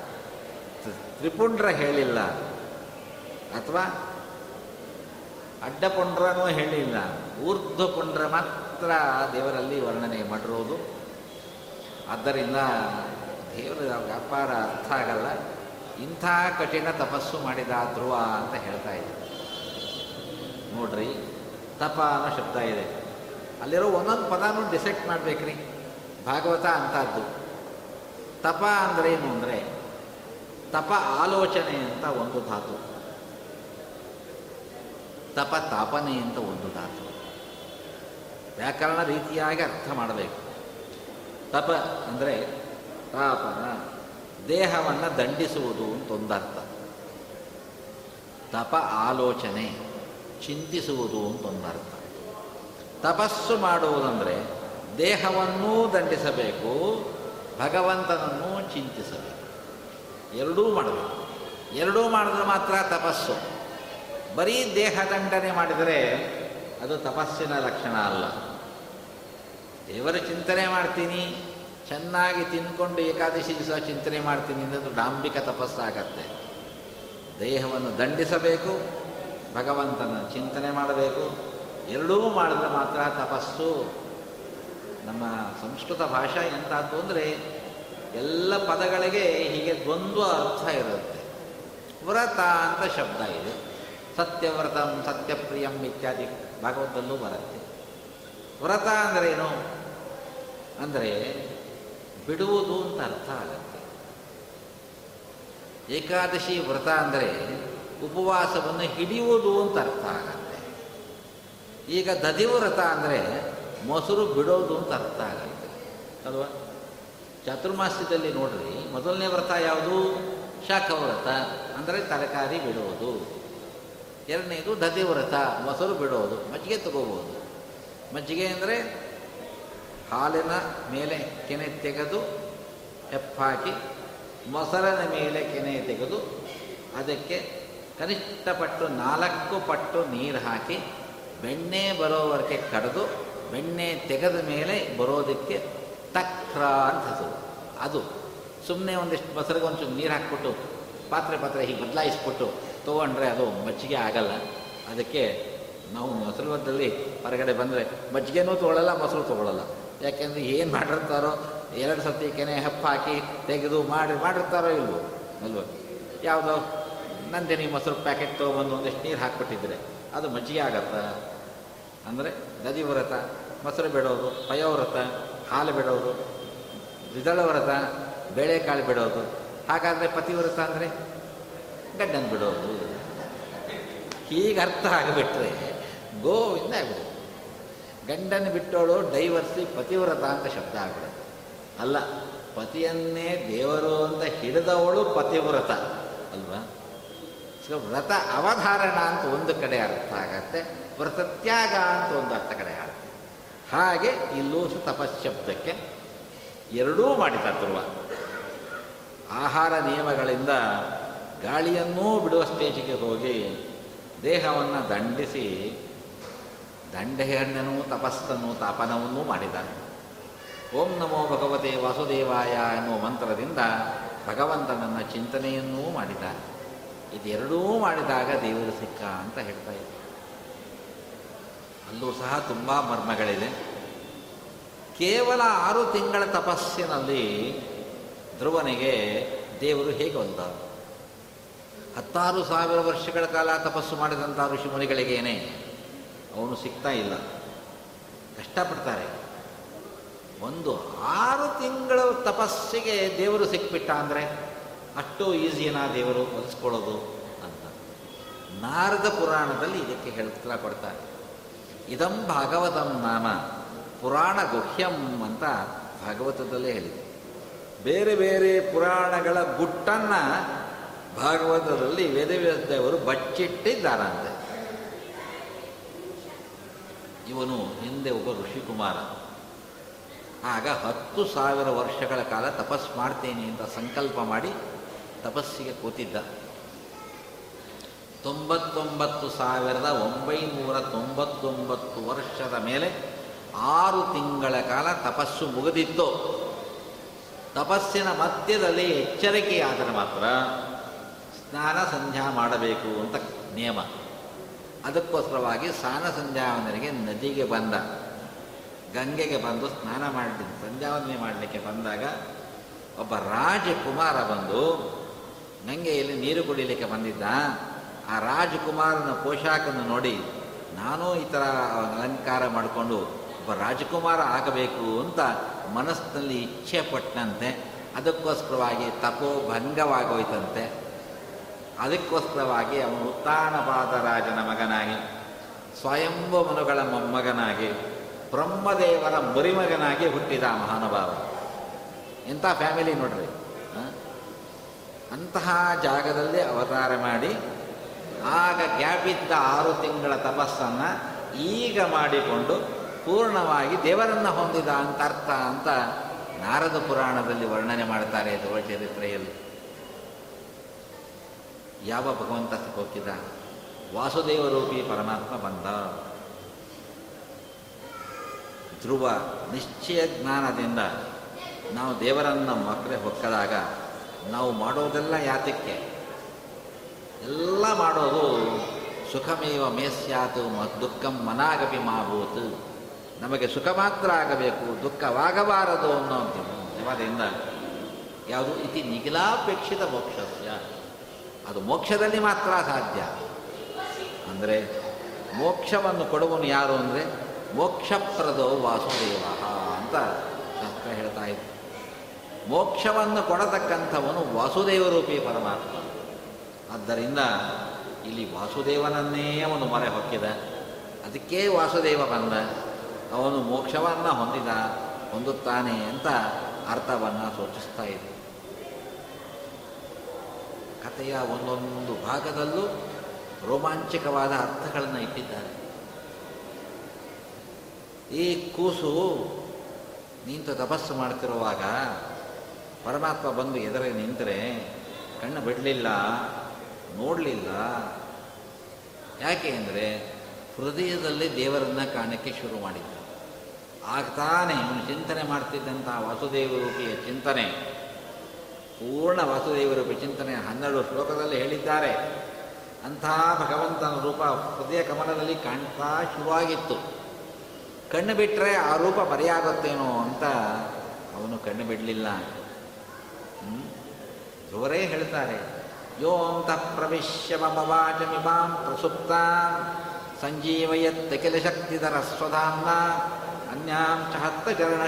ತ್ರಿ- ತ್ರಿಪುಂಡ್ರ ಹೇಳಿಲ್ಲ. ಅಥವಾ ಅಡ್ಡಪುಂಡ್ರನೂ ಹೇಳಿಲ್ಲ ಊರ್ಧ್ವ ಪುಂಡ್ರ ಮಾತ್ರ ದೇವರಲ್ಲಿ ವರ್ಣನೆ ಮಾಡಿರೋದು. ಆದ್ದರಿಂದ ದೇವರ ವ್ಯಾಪಾರ ಅರ್ಥ ಆಗಲ್ಲ. ಇಂಥ ಕಠಿಣ ತಪಸ್ಸು ಮಾಡಿದ ಧ್ರುವ ಅಂತ ಹೇಳ್ತಾ ಇದೆ. ನೋಡ್ರಿ, ತಪ ಅನ್ನೋ ಶಬ್ದ ಇದೆ. ಅಲ್ಲಿರೋ ಒಂದೊಂದು ಪದನೂ ಡಿಸೆಕ್ಟ್ ಮಾಡ್ಬೇಕ್ರಿ. ಭಾಗವತ ಅಂತದ್ದು. ತಪ ಅಂದ್ರೆ ಏನು ಅಂದರೆ ತಪ ಆಲೋಚನೆ ಅಂತ ಒಂದು ಧಾತು. ತಪ ತಾಪನೆ ಅಂತ ಒಂದು ಧಾತು. ವ್ಯಾಕರಣ ರೀತಿಯಾಗಿ ಅರ್ಥ ಮಾಡಬೇಕು. ತಪ ಅಂದರೆ ತಾಪನ, ದೇಹವನ್ನು ದಂಡಿಸುವುದು ಅಂತ ಒಂದರ್ಥ ತಪ ಆಲೋಚನೆ, ಚಿಂತಿಸುವುದು ಅಂತ ಒಂದರ್ಥ ತಪಸ್ಸು ಮಾಡುವುದಂದರೆ ದೇಹವನ್ನೂ ದಂಡಿಸಬೇಕು, ಭಗವಂತನನ್ನೂ ಚಿಂತಿಸಬೇಕು. ಎರಡೂ ಮಾಡಬೇಕು. ಎರಡೂ ಮಾಡಿದ್ರೆ ಮಾತ್ರ ತಪಸ್ಸು. ಬರೀ ದೇಹ ದಂಡನೆ ಮಾಡಿದರೆ ಅದು ತಪಸ್ಸಿನ ಲಕ್ಷಣ ಅಲ್ಲ. ದೇವರ ಚಿಂತನೆ ಮಾಡ್ತೀನಿ, ಚೆನ್ನಾಗಿ ತಿನ್ಕೊಂಡು ಏಕಾದಶಿ ದಿವಸ ಚಿಂತನೆ ಮಾಡ್ತೀನಿ ಅನ್ನೋದು ಡಾಂಬಿಕ ತಪಸ್ಸಾಗತ್ತೆ. ದೇಹವನ್ನು ದಂಡಿಸಬೇಕು, ಭಗವಂತನ ಚಿಂತನೆ ಮಾಡಬೇಕು. ಎರಡೂ ಮಾಡಿದ್ರೆ ಮಾತ್ರ ತಪಸ್ಸು. ನಮ್ಮ ಸಂಸ್ಕೃತ ಭಾಷೆ ಎಂಥದ್ದು ಅಂದರೆ ಎಲ್ಲ ಪದಗಳಿಗೆ ಹೀಗೆ ದ್ವಂದ್ವ ಅರ್ಥ ಇರುತ್ತೆ. ವ್ರತ ಅಂತ ಶಬ್ದ ಇದೆ. ಸತ್ಯವ್ರತಂ ಸತ್ಯಪ್ರಿಯಂ ಇತ್ಯಾದಿ ಭಾಗವತದಲ್ಲೂ ಬರುತ್ತೆ. ವ್ರತ ಅಂದ್ರೇನು ಅಂದರೆ ಬಿಡುವುದು ಅಂತ ಅರ್ಥ ಆಗುತ್ತೆ. ಏಕಾದಶಿ ವ್ರತ ಅಂದರೆ ಉಪವಾಸವನ್ನು ಹಿಡಿಯುವುದು ಅಂತ ಅರ್ಥ ಆಗತ್ತೆ. ಈಗ ದಧಿವ್ರತ ಅಂದರೆ ಮೊಸರು ಬಿಡೋದು ಅಂತ ಅರ್ಥ ಆಗತ್ತೆ. ಅಲ್ವಾ? ಚಾತುರ್ಮಾಸ್ಯದಲ್ಲಿ ನೋಡ್ರಿ, ಮೊದಲನೇ ವ್ರತ ಯಾವುದು? ಶಾಖವ್ರತ, ಅಂದರೆ ತರಕಾರಿ ಬಿಡುವುದು ಎರಡನೇದು ದಧಿವ್ರತ ಮೊಸರು ಬಿಡೋದು, ಮಜ್ಜಿಗೆ ತಗೋಬೋದು. ಮಜ್ಜಿಗೆ ಅಂದರೆ ಹಾಲಿನ ಮೇಲೆ ಕೆನೆ ತೆಗೆದು ಹೆಪ್ಪಾಕಿ, ಮೊಸರನ ಮೇಲೆ ಕೆನೆ ತೆಗೆದು ಅದಕ್ಕೆ ಕನಿಷ್ಠ ಪಟ್ಟು ನಾಲ್ಕು ಪಟ್ಟು ನೀರು ಹಾಕಿ ಬೆಣ್ಣೆ ಬರೋವರೆಗೆ ಕಡಿದು ಬೆಣ್ಣೆ ತೆಗೆದ ಮೇಲೆ ಬರೋದಕ್ಕೆ ತಕ್ರ ಅಂತ ಹೆಸರು ಅದು ಸುಮ್ಮನೆ ಒಂದಿಷ್ಟು ಮೊಸರಿಗೆ ಒಂಚೂರು ನೀರು ಹಾಕ್ಬಿಟ್ಟು, ಪಾತ್ರೆ ಪಾತ್ರೆ ಹೀಗೆ ಬದಲಾಯಿಸ್ಬಿಟ್ಟು ತೊಗೊಂಡ್ರೆ ಅದು ಮಜ್ಜಿಗೆ ಆಗಲ್ಲ. ಅದಕ್ಕೆ ನಾವು ಮೊಸರುದಲ್ಲಿ ಹೊರಗಡೆ ಬಂದರೆ ಮಜ್ಜಿಗೆನೂ ತೊಗೊಳ್ಳಲ್ಲ ಮೊಸರು ತೊಗೊಳ್ಳಲ್ಲ ಯಾಕೆಂದರೆ ಏನು ಮಾಡಿರ್ತಾರೋ ಎರಡು ಸರ್ತಿ ಕೆನೆ ಹಪ್ಪು ಹಾಕಿ ತೆಗೆದು ಮಾಡಿ ಮಾಡಿರ್ತಾರೋ ಇಲ್ವೋ? ಅಲ್ವೋ? ಯಾವುದೋ ನಂದಿನಿ ಮೊಸರು ಪ್ಯಾಕೆಟ್ ತೊಗೊಂಬಂದು ಒಂದಿಷ್ಟು ನೀರು ಹಾಕ್ಬಿಟ್ಟಿದ್ರೆ ಅದು ಮಜ್ಜಿಗೆ ಆಗತ್ತಾ? ಅಂದರೆ ದದಿ ವ್ರತ ಮೊಸರು ಬಿಡೋದು ಪಯೋವ್ರತ ಹಾಲು ಬಿಡೋದು, ದ್ವಿದಳ ವ್ರತ ಬೇಳೆಕಾಳು ಬಿಡೋದು. ಹಾಗಾದರೆ ಪತಿವ್ರತ ಅಂದರೆ? ಗಂಡನ ಬಿಡೋದು. ಹೀಗೆ ಅರ್ಥ ಆಗಿಬಿಟ್ರೆ ಗೋವಿಂದ ಆಗ್ಬಿಡುತ್ತೆ ಗಂಡನ್ನು ಬಿಟ್ಟೋಳು ಡೈವರ್ಸಿ ಪತಿವ್ರತ ಅಂತ ಶಬ್ದ ಆಗ್ಬಿಡುತ್ತೆ. ಅಲ್ಲ, ಪತಿಯನ್ನೇ ದೇವರು ಅಂತ ಹಿಡಿದವಳು ಪತಿವ್ರತ, ಅಲ್ವಾ? ಸೊ, ವ್ರತ ಅವಧಾರಣ ಅಂತ ಒಂದು ಕಡೆ ಅರ್ಥ ಆಗತ್ತೆ ವ್ರತತ್ಯಾಗ ಅಂತ ಒಂದು ಅರ್ಥ ಕಡೆ ಆಗುತ್ತೆ. ಹಾಗೆ ಇಲ್ಲೂ ಸಹ ತಪಶ್ಶಬ್ದಕ್ಕೆ ಎರಡೂ ಮಾಡಿದ ಧ್ರುವ. ಆಹಾರ ನಿಯಮಗಳಿಂದ ಗಾಳಿಯನ್ನೂ ಬಿಡುವ ಸ್ಟೇಜಿಗೆ ಹೋಗಿ ದೇಹವನ್ನು ದಂಡಿಸಿ ದಂಡೆಹಣ್ಣನೂ ತಪಸ್ಸನ್ನು ತಾಪನವನ್ನೂ ಮಾಡಿದ್ದಾನೆ. ಓಂ ನಮೋ ಭಗವತೆ ವಾಸುದೇವಾಯ ಎನ್ನುವ ಮಂತ್ರದಿಂದ ಭಗವಂತನನ್ನ ಚಿಂತನೆಯನ್ನೂ ಮಾಡಿದ್ದಾನೆ. ಇದೆರಡೂ ಮಾಡಿದಾಗ ದೇವರು ಸಿಕ್ಕ ಅಂತ ಹೇಳ್ತಾ ಇದ್ದ. ಅಲ್ಲೂ ಸಹ ತುಂಬ ಮರ್ಮಗಳಿದೆ. ಕೇವಲ ಆರು ತಿಂಗಳ ತಪಸ್ಸಿನಲ್ಲಿ ಧ್ರುವನಿಗೆ ದೇವರು ಹೇಗೆ ಒಂದ ಹತ್ತಾರು ಸಾವಿರ ವರ್ಷಗಳ ಕಾಲ ತಪಸ್ಸು ಮಾಡಿದಂಥ ಋಷಿಮುನಿಗಳಿಗೇನೆ ಅವನು ಸಿಗ್ತಾ ಇಲ್ಲ. ಕಷ್ಟಪಡ್ತಾರೆ. ಒಂದು ಆರು ತಿಂಗಳ ತಪಸ್ಸಿಗೆ ದೇವರು ಸಿಕ್ಬಿಟ್ಟ ಅಂದರೆ ಅಷ್ಟು ಈಸಿಯನ ದೇವರು ಒಲಿಸ್ಕೊಳ್ಳೋದು ಅಂತ. ನಾರದ ಪುರಾಣದಲ್ಲಿ ಇದಕ್ಕೆ ಹೇಳ್ತಾ ಕೊಡ್ತಾರೆ. ಇದಂ ಭಾಗವತಂ ನಾಮ ಪುರಾಣ ಗುಹ್ಯಂ ಅಂತ ಭಾಗವತದಲ್ಲೇ ಹೇಳಿದೆ. ಬೇರೆ ಬೇರೆ ಪುರಾಣಗಳ ಗುಟ್ಟನ್ನು ಭಾಗವತದಲ್ಲಿ ವೇದವ್ಯಾಸ ದೇವರು ಬಚ್ಚಿಟ್ಟಿದ್ದಾರಂತೆ. ಇವನು ಹಿಂದೆ ಒಬ್ಬ ಋಷಿಕುಮಾರ. ಆಗ ಹತ್ತು ಸಾವಿರ ವರ್ಷಗಳ ಕಾಲ ತಪಸ್ ಮಾಡ್ತೇನೆ ಅಂತ ಸಂಕಲ್ಪ ಮಾಡಿ ತಪಸ್ಸಿಗೆ ಕೂತಿದ್ದ. ತೊಂಬತ್ತೊಂಬತ್ತು ಸಾವಿರದ ಒಂಬೈನೂರ ತೊಂಬತ್ತೊಂಬತ್ತು ವರ್ಷದ ಮೇಲೆ ಆರು ತಿಂಗಳ ಕಾಲ ತಪಸ್ಸು ಮುಗಿದಿತ್ತು. ತಪಸ್ಸಿನ ಮಧ್ಯದಲ್ಲಿ ಎಚ್ಚರಿಕೆಯಾದರೆ ಮಾತ್ರ ಸ್ನಾನ ಸಂಧ್ಯಾ ಮಾಡಬೇಕು ಅಂತ ನಿಯಮ. ಅದಕ್ಕೋಸ್ಕರವಾಗಿ ಸ್ನಾನ ಸಂಧ್ಯಾವನರಿಗೆ ನದಿಗೆ ಬಂದ. ಗಂಗೆಗೆ ಬಂದು ಸ್ನಾನ ಮಾಡಿ ಸಂಧ್ಯಾವಂದನೆ ಮಾಡಲಿಕ್ಕೆ ಬಂದಾಗ ಒಬ್ಬ ರಾಜಕುಮಾರ ಬಂದು ಗಂಗೆಯಲ್ಲಿ ನೀರು ಕುಡಿಲಿಕ್ಕೆ ಬಂದಿದ್ದ. ಆ ರಾಜಕುಮಾರನ ಪೋಷಾಕನ್ನು ನೋಡಿ ನಾನು ಈ ಥರ ಅಲಂಕಾರ ಮಾಡಿಕೊಂಡು ಒಬ್ಬ ರಾಜಕುಮಾರ ಆಗಬೇಕು ಅಂತ ಮನಸ್ಸಿನಲ್ಲಿ ಇಚ್ಛೆ ಪಟ್ಟಂತೆ. ಅದಕ್ಕೋಸ್ಕರವಾಗಿ ತಪೋಭಂಗವಾಗೋಯ್ತಂತೆ. ಅದಕ್ಕೋಸ್ಕರವಾಗಿ ಅವನು ಉತ್ತಾನಪಾದ ರಾಜನ ಮಗನಾಗಿ, ಸ್ವಯಂಭ ಮನುಗಳ ಮೊಮ್ಮಗನಾಗಿ, ಬ್ರಹ್ಮದೇವರ ಮರಿಮಗನಾಗಿ ಹುಟ್ಟಿದ ಮಹಾನುಭಾವ ಎಂಥ ಫ್ಯಾಮಿಲಿ ನೋಡ್ರಿ? ಅಂತಹ ಜಾಗದಲ್ಲಿ ಅವತಾರ ಮಾಡಿ, ಆಗ ಗ್ಯಾಪಿದ್ದ ಆರು ತಿಂಗಳ ತಪಸ್ಸನ್ನು ಈಗ ಮಾಡಿಕೊಂಡು ಪೂರ್ಣವಾಗಿ ದೇವರನ್ನು ಹೊಂದಿದ ಅಂತ ಅರ್ಥ ಅಂತ ನಾರದ ಪುರಾಣದಲ್ಲಿ ವರ್ಣನೆ ಮಾಡ್ತಾರೆ ಧ್ರುವ ಚರಿತ್ರೆಯಲ್ಲಿ ಯಾವ ಭಗವಂತ ಹೋಗಿದ ವಾಸುದೇವರೂಪಿ ಪರಮಾತ್ಮ ಬಂದ. ಧ್ರುವ ನಿಶ್ಚಯ ಜ್ಞಾನದಿಂದ ನಾವು ದೇವರನ್ನು ಮಕ್ಕಳೆ ಹೊಕ್ಕದಾಗ ನಾವು ಮಾಡೋದೆಲ್ಲ ಯಾತಕ್ಕೆ? ಎಲ್ಲ ಮಾಡೋದು ಸುಖಮೇವ ಮೇಸ್ಯಾತು ಮ ದುಃಖಂ ಮನಾಗಪಿ ಮಾಭೂತು. ನಮಗೆ ಸುಖ ಮಾತ್ರ ಆಗಬೇಕು, ದುಃಖವಾಗಬಾರದು ಅನ್ನೋ ನಿವಾದೆಯಿಂದ ಯಾವುದು ಇತಿ ನಿಖಿಲಾಪೇಕ್ಷಿತ ಮೋಕ್ಷಸ್ಯ. ಅದು ಮೋಕ್ಷದಲ್ಲಿ ಮಾತ್ರ ಸಾಧ್ಯ. ಅಂದರೆ ಮೋಕ್ಷವನ್ನು ಕೊಡುವನು ಯಾರು ಅಂದರೆ ಮೋಕ್ಷಪ್ರದೋ ವಾಸುದೇವ ಅಂತ ಶಾಸ್ತ್ರ ಹೇಳ್ತಾ ಇತ್ತು ಮೋಕ್ಷವನ್ನು ಕೊಡತಕ್ಕಂಥವನು ವಾಸುದೇವರೂಪಿ ಪರಮಾತ್ಮ. ಆದ್ದರಿಂದ ಇಲ್ಲಿ ವಾಸುದೇವನನ್ನೇ ಅವನು ಮೊರೆ ಹೊಕ್ಕಿದ. ಅದಕ್ಕೆ ವಾಸುದೇವ ಬಂದ. ಅವನು ಮೋಕ್ಷವನ್ನು ಹೊಂದಿದ, ಹೊಂದುತ್ತಾನೆ ಅಂತ ಅರ್ಥವನ್ನು ಸೂಚಿಸ್ತಾ ಇದೆ. ಕಥೆಯ ಒಂದೊಂದು ಭಾಗದಲ್ಲೂ ರೋಮಾಂಚಕವಾದ ಅರ್ಥಗಳನ್ನು ಇಟ್ಟಿದ್ದಾರೆ. ಈ ಕೂಸು ನಿಂತು ತಪಸ್ಸು ಮಾಡ್ತಿರುವಾಗ ಪರಮಾತ್ಮ ಬಂದು ಎದುರೇ ನಿಂತರೆ ಕಣ್ಣು ಬಿಡಲಿಲ್ಲ, ನೋಡಲಿಲ್ಲ. ಯಾಕೆ ಅಂದರೆ ಹೃದಯದಲ್ಲಿ ದೇವರನ್ನು ಕಾಣಕ್ಕೆ ಶುರು ಮಾಡಿದ್ದ. ಆಗ್ತಾನೆ ಇವನು ಚಿಂತನೆ ಮಾಡ್ತಿದ್ದಂಥ ವಾಸುದೇವ ರೂಪಿಯ ಚಿಂತನೆ. ಪೂರ್ಣ ವಾಸುದೇವರ ಚಿಂತನೆ ಹನ್ನೆರಡು ಶ್ಲೋಕದಲ್ಲಿ ಹೇಳಿದ್ದಾರೆ. ಅಂಥ ಭಗವಂತನ ರೂಪ ಹೃದಯ ಕಮಲದಲ್ಲಿ ಕಾಣ್ತಾ ಶುರುವಾಗಿತ್ತು. ಕಣ್ಣು ಬಿಟ್ಟರೆ ಆ ರೂಪ ಬರೆಯಾಗುತ್ತೇನೋ ಅಂತ ಅವನು ಕಣ್ಣು ಬಿಡಲಿಲ್ಲ. ಇವರೇ ಹೇಳ್ತಾರೆ. ಯೋ ಅಂತ ಪ್ರವಿಶ್ಯ ಮಮವಾಚ ಮಿಮಾಂ ಪ್ರಸುಪ್ತ ಸಂಜೀವಯತ್ತಖಿಲ ಶಕ್ತಿಧರ ಸ್ವಧಾನ್ನ ಅನ್ಯಾಂ ಚ ಹತ್ತ ಚರಣ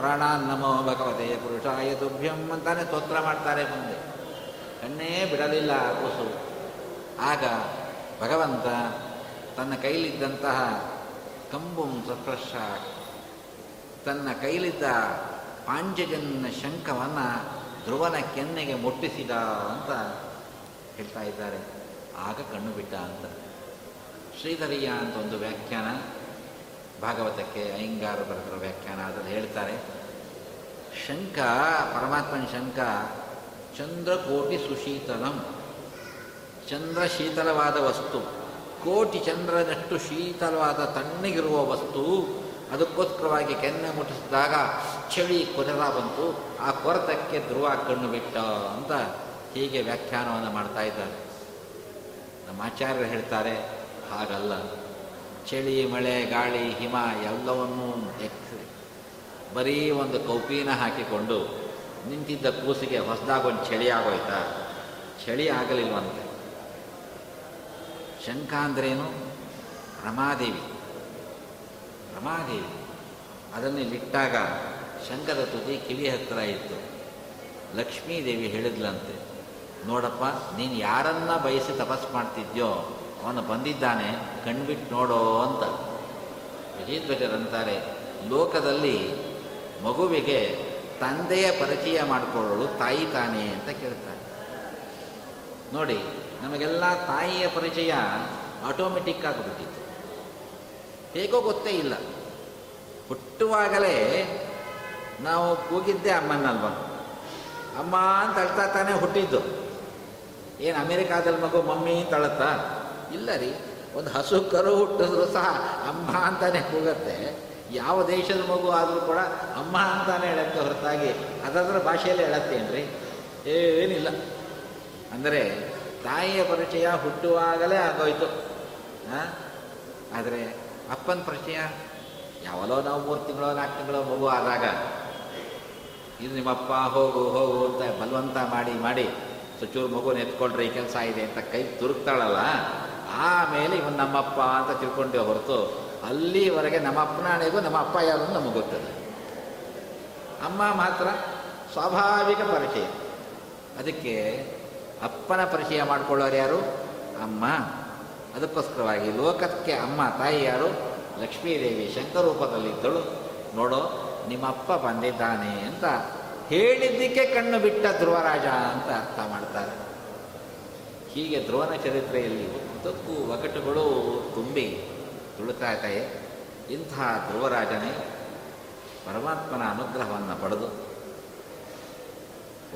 ಪ್ರಾಣಾನ್ ನಮೋ ಭಗವತೆ ಪುರುಷಾಯ ತುಭ್ಯಂ ಅಂತಾನೆ ಸ್ತೋತ್ರ ಮಾಡ್ತಾರೆ ಮುಂದೆ. ಕಣ್ಣೇ ಬಿಡಲಿಲ್ಲ ಕುಸು. ಆಗ ಭಗವಂತ ತನ್ನ ಕೈಲಿದ್ದಂತಹ ಕಂಬುಂ ಸಪ್ರಶ ತನ್ನ ಕೈಲಿದ್ದ ಪಾಂಚಜನ್ಯ ಶಂಖವನ್ನು ಧ್ರುವನ ಕೆನ್ನೆಗೆ ಮುಟ್ಟಿಸಿದ ಅಂತ ಹೇಳ್ತಾ ಇದ್ದಾರೆ. ಆಗ ಕಣ್ಣು ಬಿಟ್ಟ ಅಂತ. ಶ್ರೀಧರಿಯ ಅಂತ ಒಂದು ವ್ಯಾಖ್ಯಾನ. ಭಾಗವತಕ್ಕೆ ಅಯ್ಯಂಗಾರ ಬರೆದಿರೋ ವ್ಯಾಖ್ಯಾನ ಅದರಲ್ಲಿ ಹೇಳ್ತಾರೆ ಶಂಕ ಪರಮಾತ್ಮನ ಶಂಕ ಚಂದ್ರಕೋಟಿ ಸುಶೀತಲಂ. ಚಂದ್ರ ಶೀತಲವಾದ ವಸ್ತು, ಕೋಟಿ ಚಂದ್ರನಷ್ಟು ಶೀತಲವಾದ ತಣ್ಣಗಿರುವ ವಸ್ತು, ಅದಕ್ಕೋಸ್ಕರವಾಗಿ ಕೆನ್ನೆ ಮುಟ್ಟಿಸಿದಾಗ ಚಳಿ ಕೊರೆತ ಬಂತು, ಆ ಕೊರತಕ್ಕೆ ಧ್ರುವ ಕಣ್ಣು ಬಿಟ್ಟ ಅಂತ ಹೀಗೆ ವ್ಯಾಖ್ಯಾನವನ್ನು ಮಾಡ್ತಾ ಇದ್ದಾರೆ. ನಮ್ಮ ಆಚಾರ್ಯರು ಹೇಳ್ತಾರೆ, ಹಾಗಲ್ಲ. ಚಳಿ, ಮಳೆ, ಗಾಳಿ, ಹಿಮ ಎಲ್ಲವನ್ನೂ ಎಕ್ಸ್ ಬರೀ ಒಂದು ಕೌಪೀನ ಹಾಕಿಕೊಂಡು ನಿಂತಿದ್ದ ಕೂಸಿಗೆ ಹೊಸದಾಗೊಂದು ಚಳಿ ಆಗೋಯ್ತಾ? ಚಳಿ ಆಗಲಿಲ್ವಂತೆ. ಶಂಕ ಅಂದ್ರೇನು? ರಮಾದೇವಿ. ರಮಾದೇವಿ. ಅದನ್ನು ಇಟ್ಟಾಗ ಶಂಕದ ತುದಿ ಕಿವಿ ಹತ್ತಿರ ಇತ್ತು. ಲಕ್ಷ್ಮೀದೇವಿ ಹೇಳಿದ್ಲಂತೆ, ನೋಡಪ್ಪ, ನೀನು ಯಾರನ್ನ ಬಯಸಿ ತಪಸ್ಸು ಮಾಡ್ತಿದ್ಯೋ ಅವನು ಬಂದಿದ್ದಾನೆ ಕಣ್ಬಿಟ್ಟು ನೋಡೋ ಅಂತ. ವಿಜಯಧ್ವಜರಂತಾರೆ ಲೋಕದಲ್ಲಿ ಮಗುವಿಗೆ ತಂದೆಯ ಪರಿಚಯ ಮಾಡಿಕೊಳ್ಳಲು ತಾಯಿ ತಾನೇ ಅಂತ ಕೇಳ್ತಾರೆ. ನೋಡಿ, ನಮಗೆಲ್ಲ ತಾಯಿಯ ಪರಿಚಯ ಆಟೋಮೆಟಿಕ್ ಆಗಿಬಿಟ್ಟಿತ್ತು. ಹೇಗೋ ಗೊತ್ತೇ ಇಲ್ಲ. ಹುಟ್ಟುವಾಗಲೇ ನಾವು ಕೂಗಿದ್ದೆ ಅಮ್ಮನಲ್ವ. ಅಮ್ಮ ಅಂತ ಅಳ್ತಾ ತಾನೇ ಹುಟ್ಟಿದ್ದು. ಏನು ಅಮೇರಿಕಾದಲ್ಲಿ ಮಗು ಮಮ್ಮಿ ಅಂತ ಇಲ್ಲ ರೀ, ಒಂದು ಹಸು ಕರು ಹುಟ್ಟಿದ್ರು ಸಹ ಅಮ್ಮ ಅಂತಾನೆ ಹೋಗುತ್ತೆ. ಯಾವ ದೇಶದ ಮಗು ಆದರೂ ಕೂಡ ಅಮ್ಮ ಅಂತಾನೆ ಹೇಳತ್ತೆ ಹೊರತಾಗಿ. ಅದರ ಭಾಷೆಯಲ್ಲಿ ಹೇಳತ್ತೇನ್ರಿ ಏನಿಲ್ಲ. ಅಂದರೆ ತಾಯಿಯ ಪರಿಚಯ ಹುಟ್ಟುವಾಗಲೇ ಆಗೋಯ್ತು. ಆದರೆ ಅಪ್ಪನ ಪರಿಚಯ, ಯಾವಲೋ ನಾವು ಮೂರು ತಿಂಗಳೋ, ನಾಲ್ಕು ತಿಂಗಳೋ ಮಗು ಆದಾಗ ಇದು ನಿಮ್ಮಪ್ಪ ಹೋಗು ಹೋಗು ಅಂತ ಬಲವಂತ ಮಾಡಿ ಮಾಡಿ ಸುಚೂರು ಮಗು ಎತ್ಕೊಳ್ರಿ, ಕೆಲಸ ಇದೆ ಅಂತ ಕೈ ತುರುಕ್ತಾಳಲ್ಲ. ಆಮೇಲೆ ಇವನು ನಮ್ಮಪ್ಪ ಅಂತ ತಿಳ್ಕೊಂಡೇ ಹೊರತು ಅಲ್ಲಿವರೆಗೆ ನಮ್ಮ ಅಪ್ಪನಾಣೆಗೂ ನಮ್ಮ ಅಪ್ಪ ಯಾರು ನಮಗೆ ಗೊತ್ತದೆ ಅಮ್ಮ ಮಾತ್ರ ಸ್ವಾಭಾವಿಕ ಪರಿಚಯ. ಅದಕ್ಕೆ ಅಪ್ಪನ ಪರಿಚಯ ಮಾಡ್ಕೊಳ್ಳೋರು ಯಾರು? ಅಮ್ಮ. ಅದಕ್ಕೋಸ್ಕರವಾಗಿ ಲೋಕಕ್ಕೆ ಅಮ್ಮ ತಾಯಿ ಯಾರು? ಲಕ್ಷ್ಮೀದೇವಿ ಶಂಕರೂಪದಲ್ಲಿದ್ದಳು. ನೋಡೋ, ನಿಮ್ಮಪ್ಪ ಬಂದಿದ್ದಾನೆ ಅಂತ ಹೇಳಿದ್ದಕ್ಕೆ ಕಣ್ಣು ಬಿಟ್ಟ ಧ್ರುವರಾಜ ಅಂತ ಅರ್ಥ ಮಾಡ್ತಾರೆ. ಹೀಗೆ ಧ್ರುವನ ಚರಿತ್ರೆಯಲ್ಲಿ ಉದ್ದಕ್ಕೂ ಒಗಟುಗಳು ತುಂಬಿ ತುಳುತ್ತಾ ಇದೆ ಇಂಥ ಧ್ರುವರಾಜನೇ ಪರಮಾತ್ಮನ ಅನುಗ್ರಹವನ್ನು ಪಡೆದು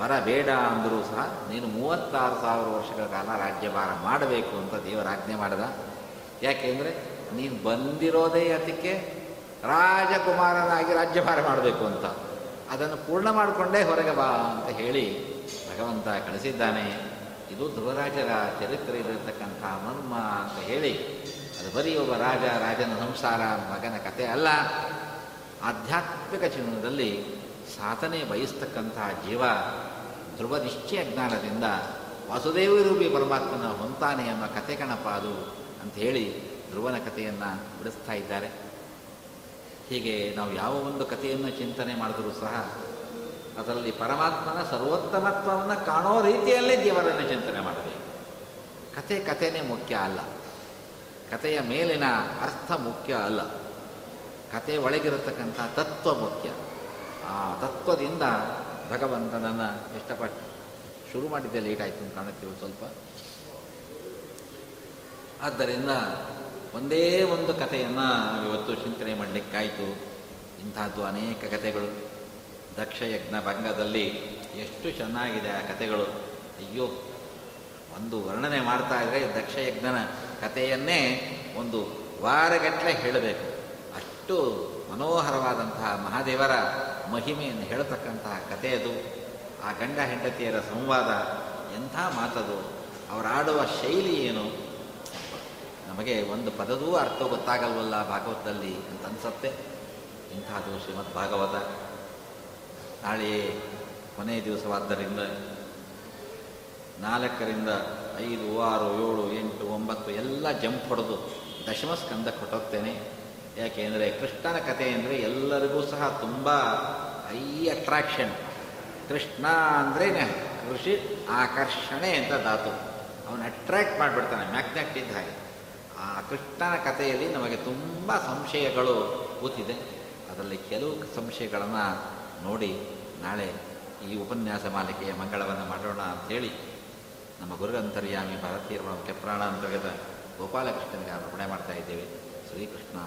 ವರ ಬೇಡ ಅಂದರೂ ಸಹ ನೀನು ಮೂವತ್ತಾರು ಸಾವಿರ ವರ್ಷಗಳ ಕಾಲ ರಾಜ್ಯಭಾರ ಮಾಡಬೇಕು ಅಂತ ದೇವರಾಜ್ಞೆ ಮಾಡಿದ. ಯಾಕೆಂದರೆ ನೀನು ಬಂದಿರೋದೇ ಅದಕ್ಕೆ ರಾಜಕುಮಾರನಾಗಿ ರಾಜ್ಯಭಾರ ಮಾಡಬೇಕು ಅಂತ. ಅದನ್ನು ಪೂರ್ಣ ಮಾಡಿಕೊಂಡೇ ಹೊರಗೆ ಬಾ ಅಂತ ಹೇಳಿ ಭಗವಂತ ಕಳಿಸಿದ್ದಾನೆ. ಇದು ಧ್ರುವರಾಜರ ಚರಿತ್ರೆಯಲ್ಲಿರ್ತಕ್ಕಂಥ ಮರ್ಮ ಅಂತ ಹೇಳಿ. ಅದು ಬರೀ ಒಬ್ಬ ರಾಜ, ರಾಜನ ಸಂಸಾರ, ಮಗನ ಕತೆ ಅಲ್ಲ. ಆಧ್ಯಾತ್ಮಿಕ ಜೀವನದಲ್ಲಿ ಸಾಧನೆ ಬಯಸ್ತಕ್ಕಂತಹ ಜೀವ ಧ್ರುವ ನಿಶ್ಚಯ ಜ್ಞಾನದಿಂದ ವಾಸುದೇವರೂಪಿ ಪರಮಾತ್ಮನ ಹೊಂತಾನೆ ಎಂಬ ಕತೆ ಕಣಪ ಅದು ಅಂತ ಹೇಳಿ ಧ್ರುವನ ಕಥೆಯನ್ನು ಬಿಡಿಸ್ತಾ ಇದ್ದಾರೆ. ಹೀಗೆ ನಾವು ಯಾವ ಒಂದು ಕಥೆಯನ್ನು ಚಿಂತನೆ ಮಾಡಿದರೂ ಸಹ ಅದರಲ್ಲಿ ಪರಮಾತ್ಮನ ಸರ್ವೋತ್ತಮತ್ವವನ್ನು ಕಾಣೋ ರೀತಿಯಲ್ಲೇ ದೇವರನ್ನು ಚಿಂತನೆ ಮಾಡಬೇಕು. ಕತೆ ಕಥೆನೇ ಮುಖ್ಯ ಅಲ್ಲ. ಕಥೆಯ ಮೇಲಿನ ಅರ್ಥ ಮುಖ್ಯ ಅಲ್ಲ. ಕತೆ ಒಳಗಿರತಕ್ಕಂಥ ತತ್ವ ಮುಖ್ಯ. ಆ ತತ್ವದಿಂದ ಭಗವಂತನನ್ನು ಇಷ್ಟಪಟ್ಟು ಶುರು ಮಾಡಿದ್ದೆ ಲೇಟ್ ಆಯಿತು ಅಂತ ಕಾಣುತ್ತೀವಿ ಸ್ವಲ್ಪ. ಆದ್ದರಿಂದ ಒಂದೇ ಒಂದು ಕಥೆಯನ್ನು ಇವತ್ತು ಚಿಂತನೆ ಮಾಡಲಿಕ್ಕಾಯಿತು. ಇಂಥದ್ದು ಅನೇಕ ಕಥೆಗಳು. ದಕ್ಷಯಜ್ಞ ಭಂಗದಲ್ಲಿ ಎಷ್ಟು ಚೆನ್ನಾಗಿದೆ ಆ ಕಥೆಗಳು. ಅಯ್ಯೋ, ಒಂದು ವರ್ಣನೆ ಮಾಡ್ತಾ ಇದ್ರೆ ದಕ್ಷಯಜ್ಞನ ಕಥೆಯನ್ನೇ ಒಂದು ವಾರಗಟ್ಟಲೆ ಹೇಳಬೇಕು. ಅಷ್ಟು ಮನೋಹರವಾದಂತಹ ಮಹಾದೇವರ ಮಹಿಮೆಯನ್ನು ಹೇಳತಕ್ಕಂತಹ ಕಥೆ ಅದು. ಆ ಗಂಡ ಹೆಂಡತಿಯರ ಸಂವಾದ, ಎಂಥ ಮಾತದು, ಅವರಾಡುವ ಶೈಲಿ ಏನು? ನಮಗೆ ಒಂದು ಪದದೂ ಅರ್ಥ ಗೊತ್ತಾಗಲ್ವಲ್ಲ ಭಾಗವತದಲ್ಲಿ ಅಂತ ಅನ್ಸತ್ತೆ. ಇಂಥದ್ದು ಶ್ರೀಮದ್ ಭಾಗವತ ನಾಳೆಯೇ ಕೊನೆಯ ದಿವಸವಾದ್ದರಿಂದ ನಾಲ್ಕರಿಂದ ಐದು, ಆರು, ಏಳು, ಎಂಟು, ಒಂಬತ್ತು ಎಲ್ಲ ಜಂಪ್ ಹೊಡೆದು ದಶಮ ಸ್ಕಂದ ಕೊಟ್ಟೋಗ್ತೇನೆ. ಯಾಕೆಂದರೆ ಕೃಷ್ಣನ ಕಥೆ ಅಂದರೆ ಎಲ್ಲರಿಗೂ ಸಹ ತುಂಬ ಹೈ ಅಟ್ರಾಕ್ಷನ್ ಕೃಷ್ಣ ಅಂದ್ರೇ ಕೃಷಿ ಆಕರ್ಷಣೆ ಅಂತ ಧಾತು. ಅವನು ಅಟ್ರಾಕ್ಟ್ ಮಾಡಿಬಿಡ್ತಾನೆ, ಮ್ಯಾಗ್ನೆಟ್ ಇದ್ದ ಹಾಗೆ. ಆ ಕೃಷ್ಣನ ಕಥೆಯಲ್ಲಿ ನಮಗೆ ತುಂಬ ಸಂಶಯಗಳು ಕೂತಿದೆ. ಅದರಲ್ಲಿ ಕೆಲವು ಸಂಶಯಗಳನ್ನು ನೋಡಿ ನಾಳೆ ಈ ಉಪನ್ಯಾಸ ಮಾಲಿಕೆಯ ಮಂಗಳವನ್ನು ಮಾಡೋಣ ಅಂಥೇಳಿ ನಮ್ಮ ಗುರುಗಂತರ್ಯಾಮಿ ಭಾರತೀಯ ಕೆಪ್ರಾಣ ಅಂತರ್ಗತ ಗೋಪಾಲಕೃಷ್ಣನಿಗೆ ಅರ್ಪಣೆ ಮಾಡ್ತಾ ಇದ್ದೇವೆ. ಶ್ರೀಕೃಷ್ಣ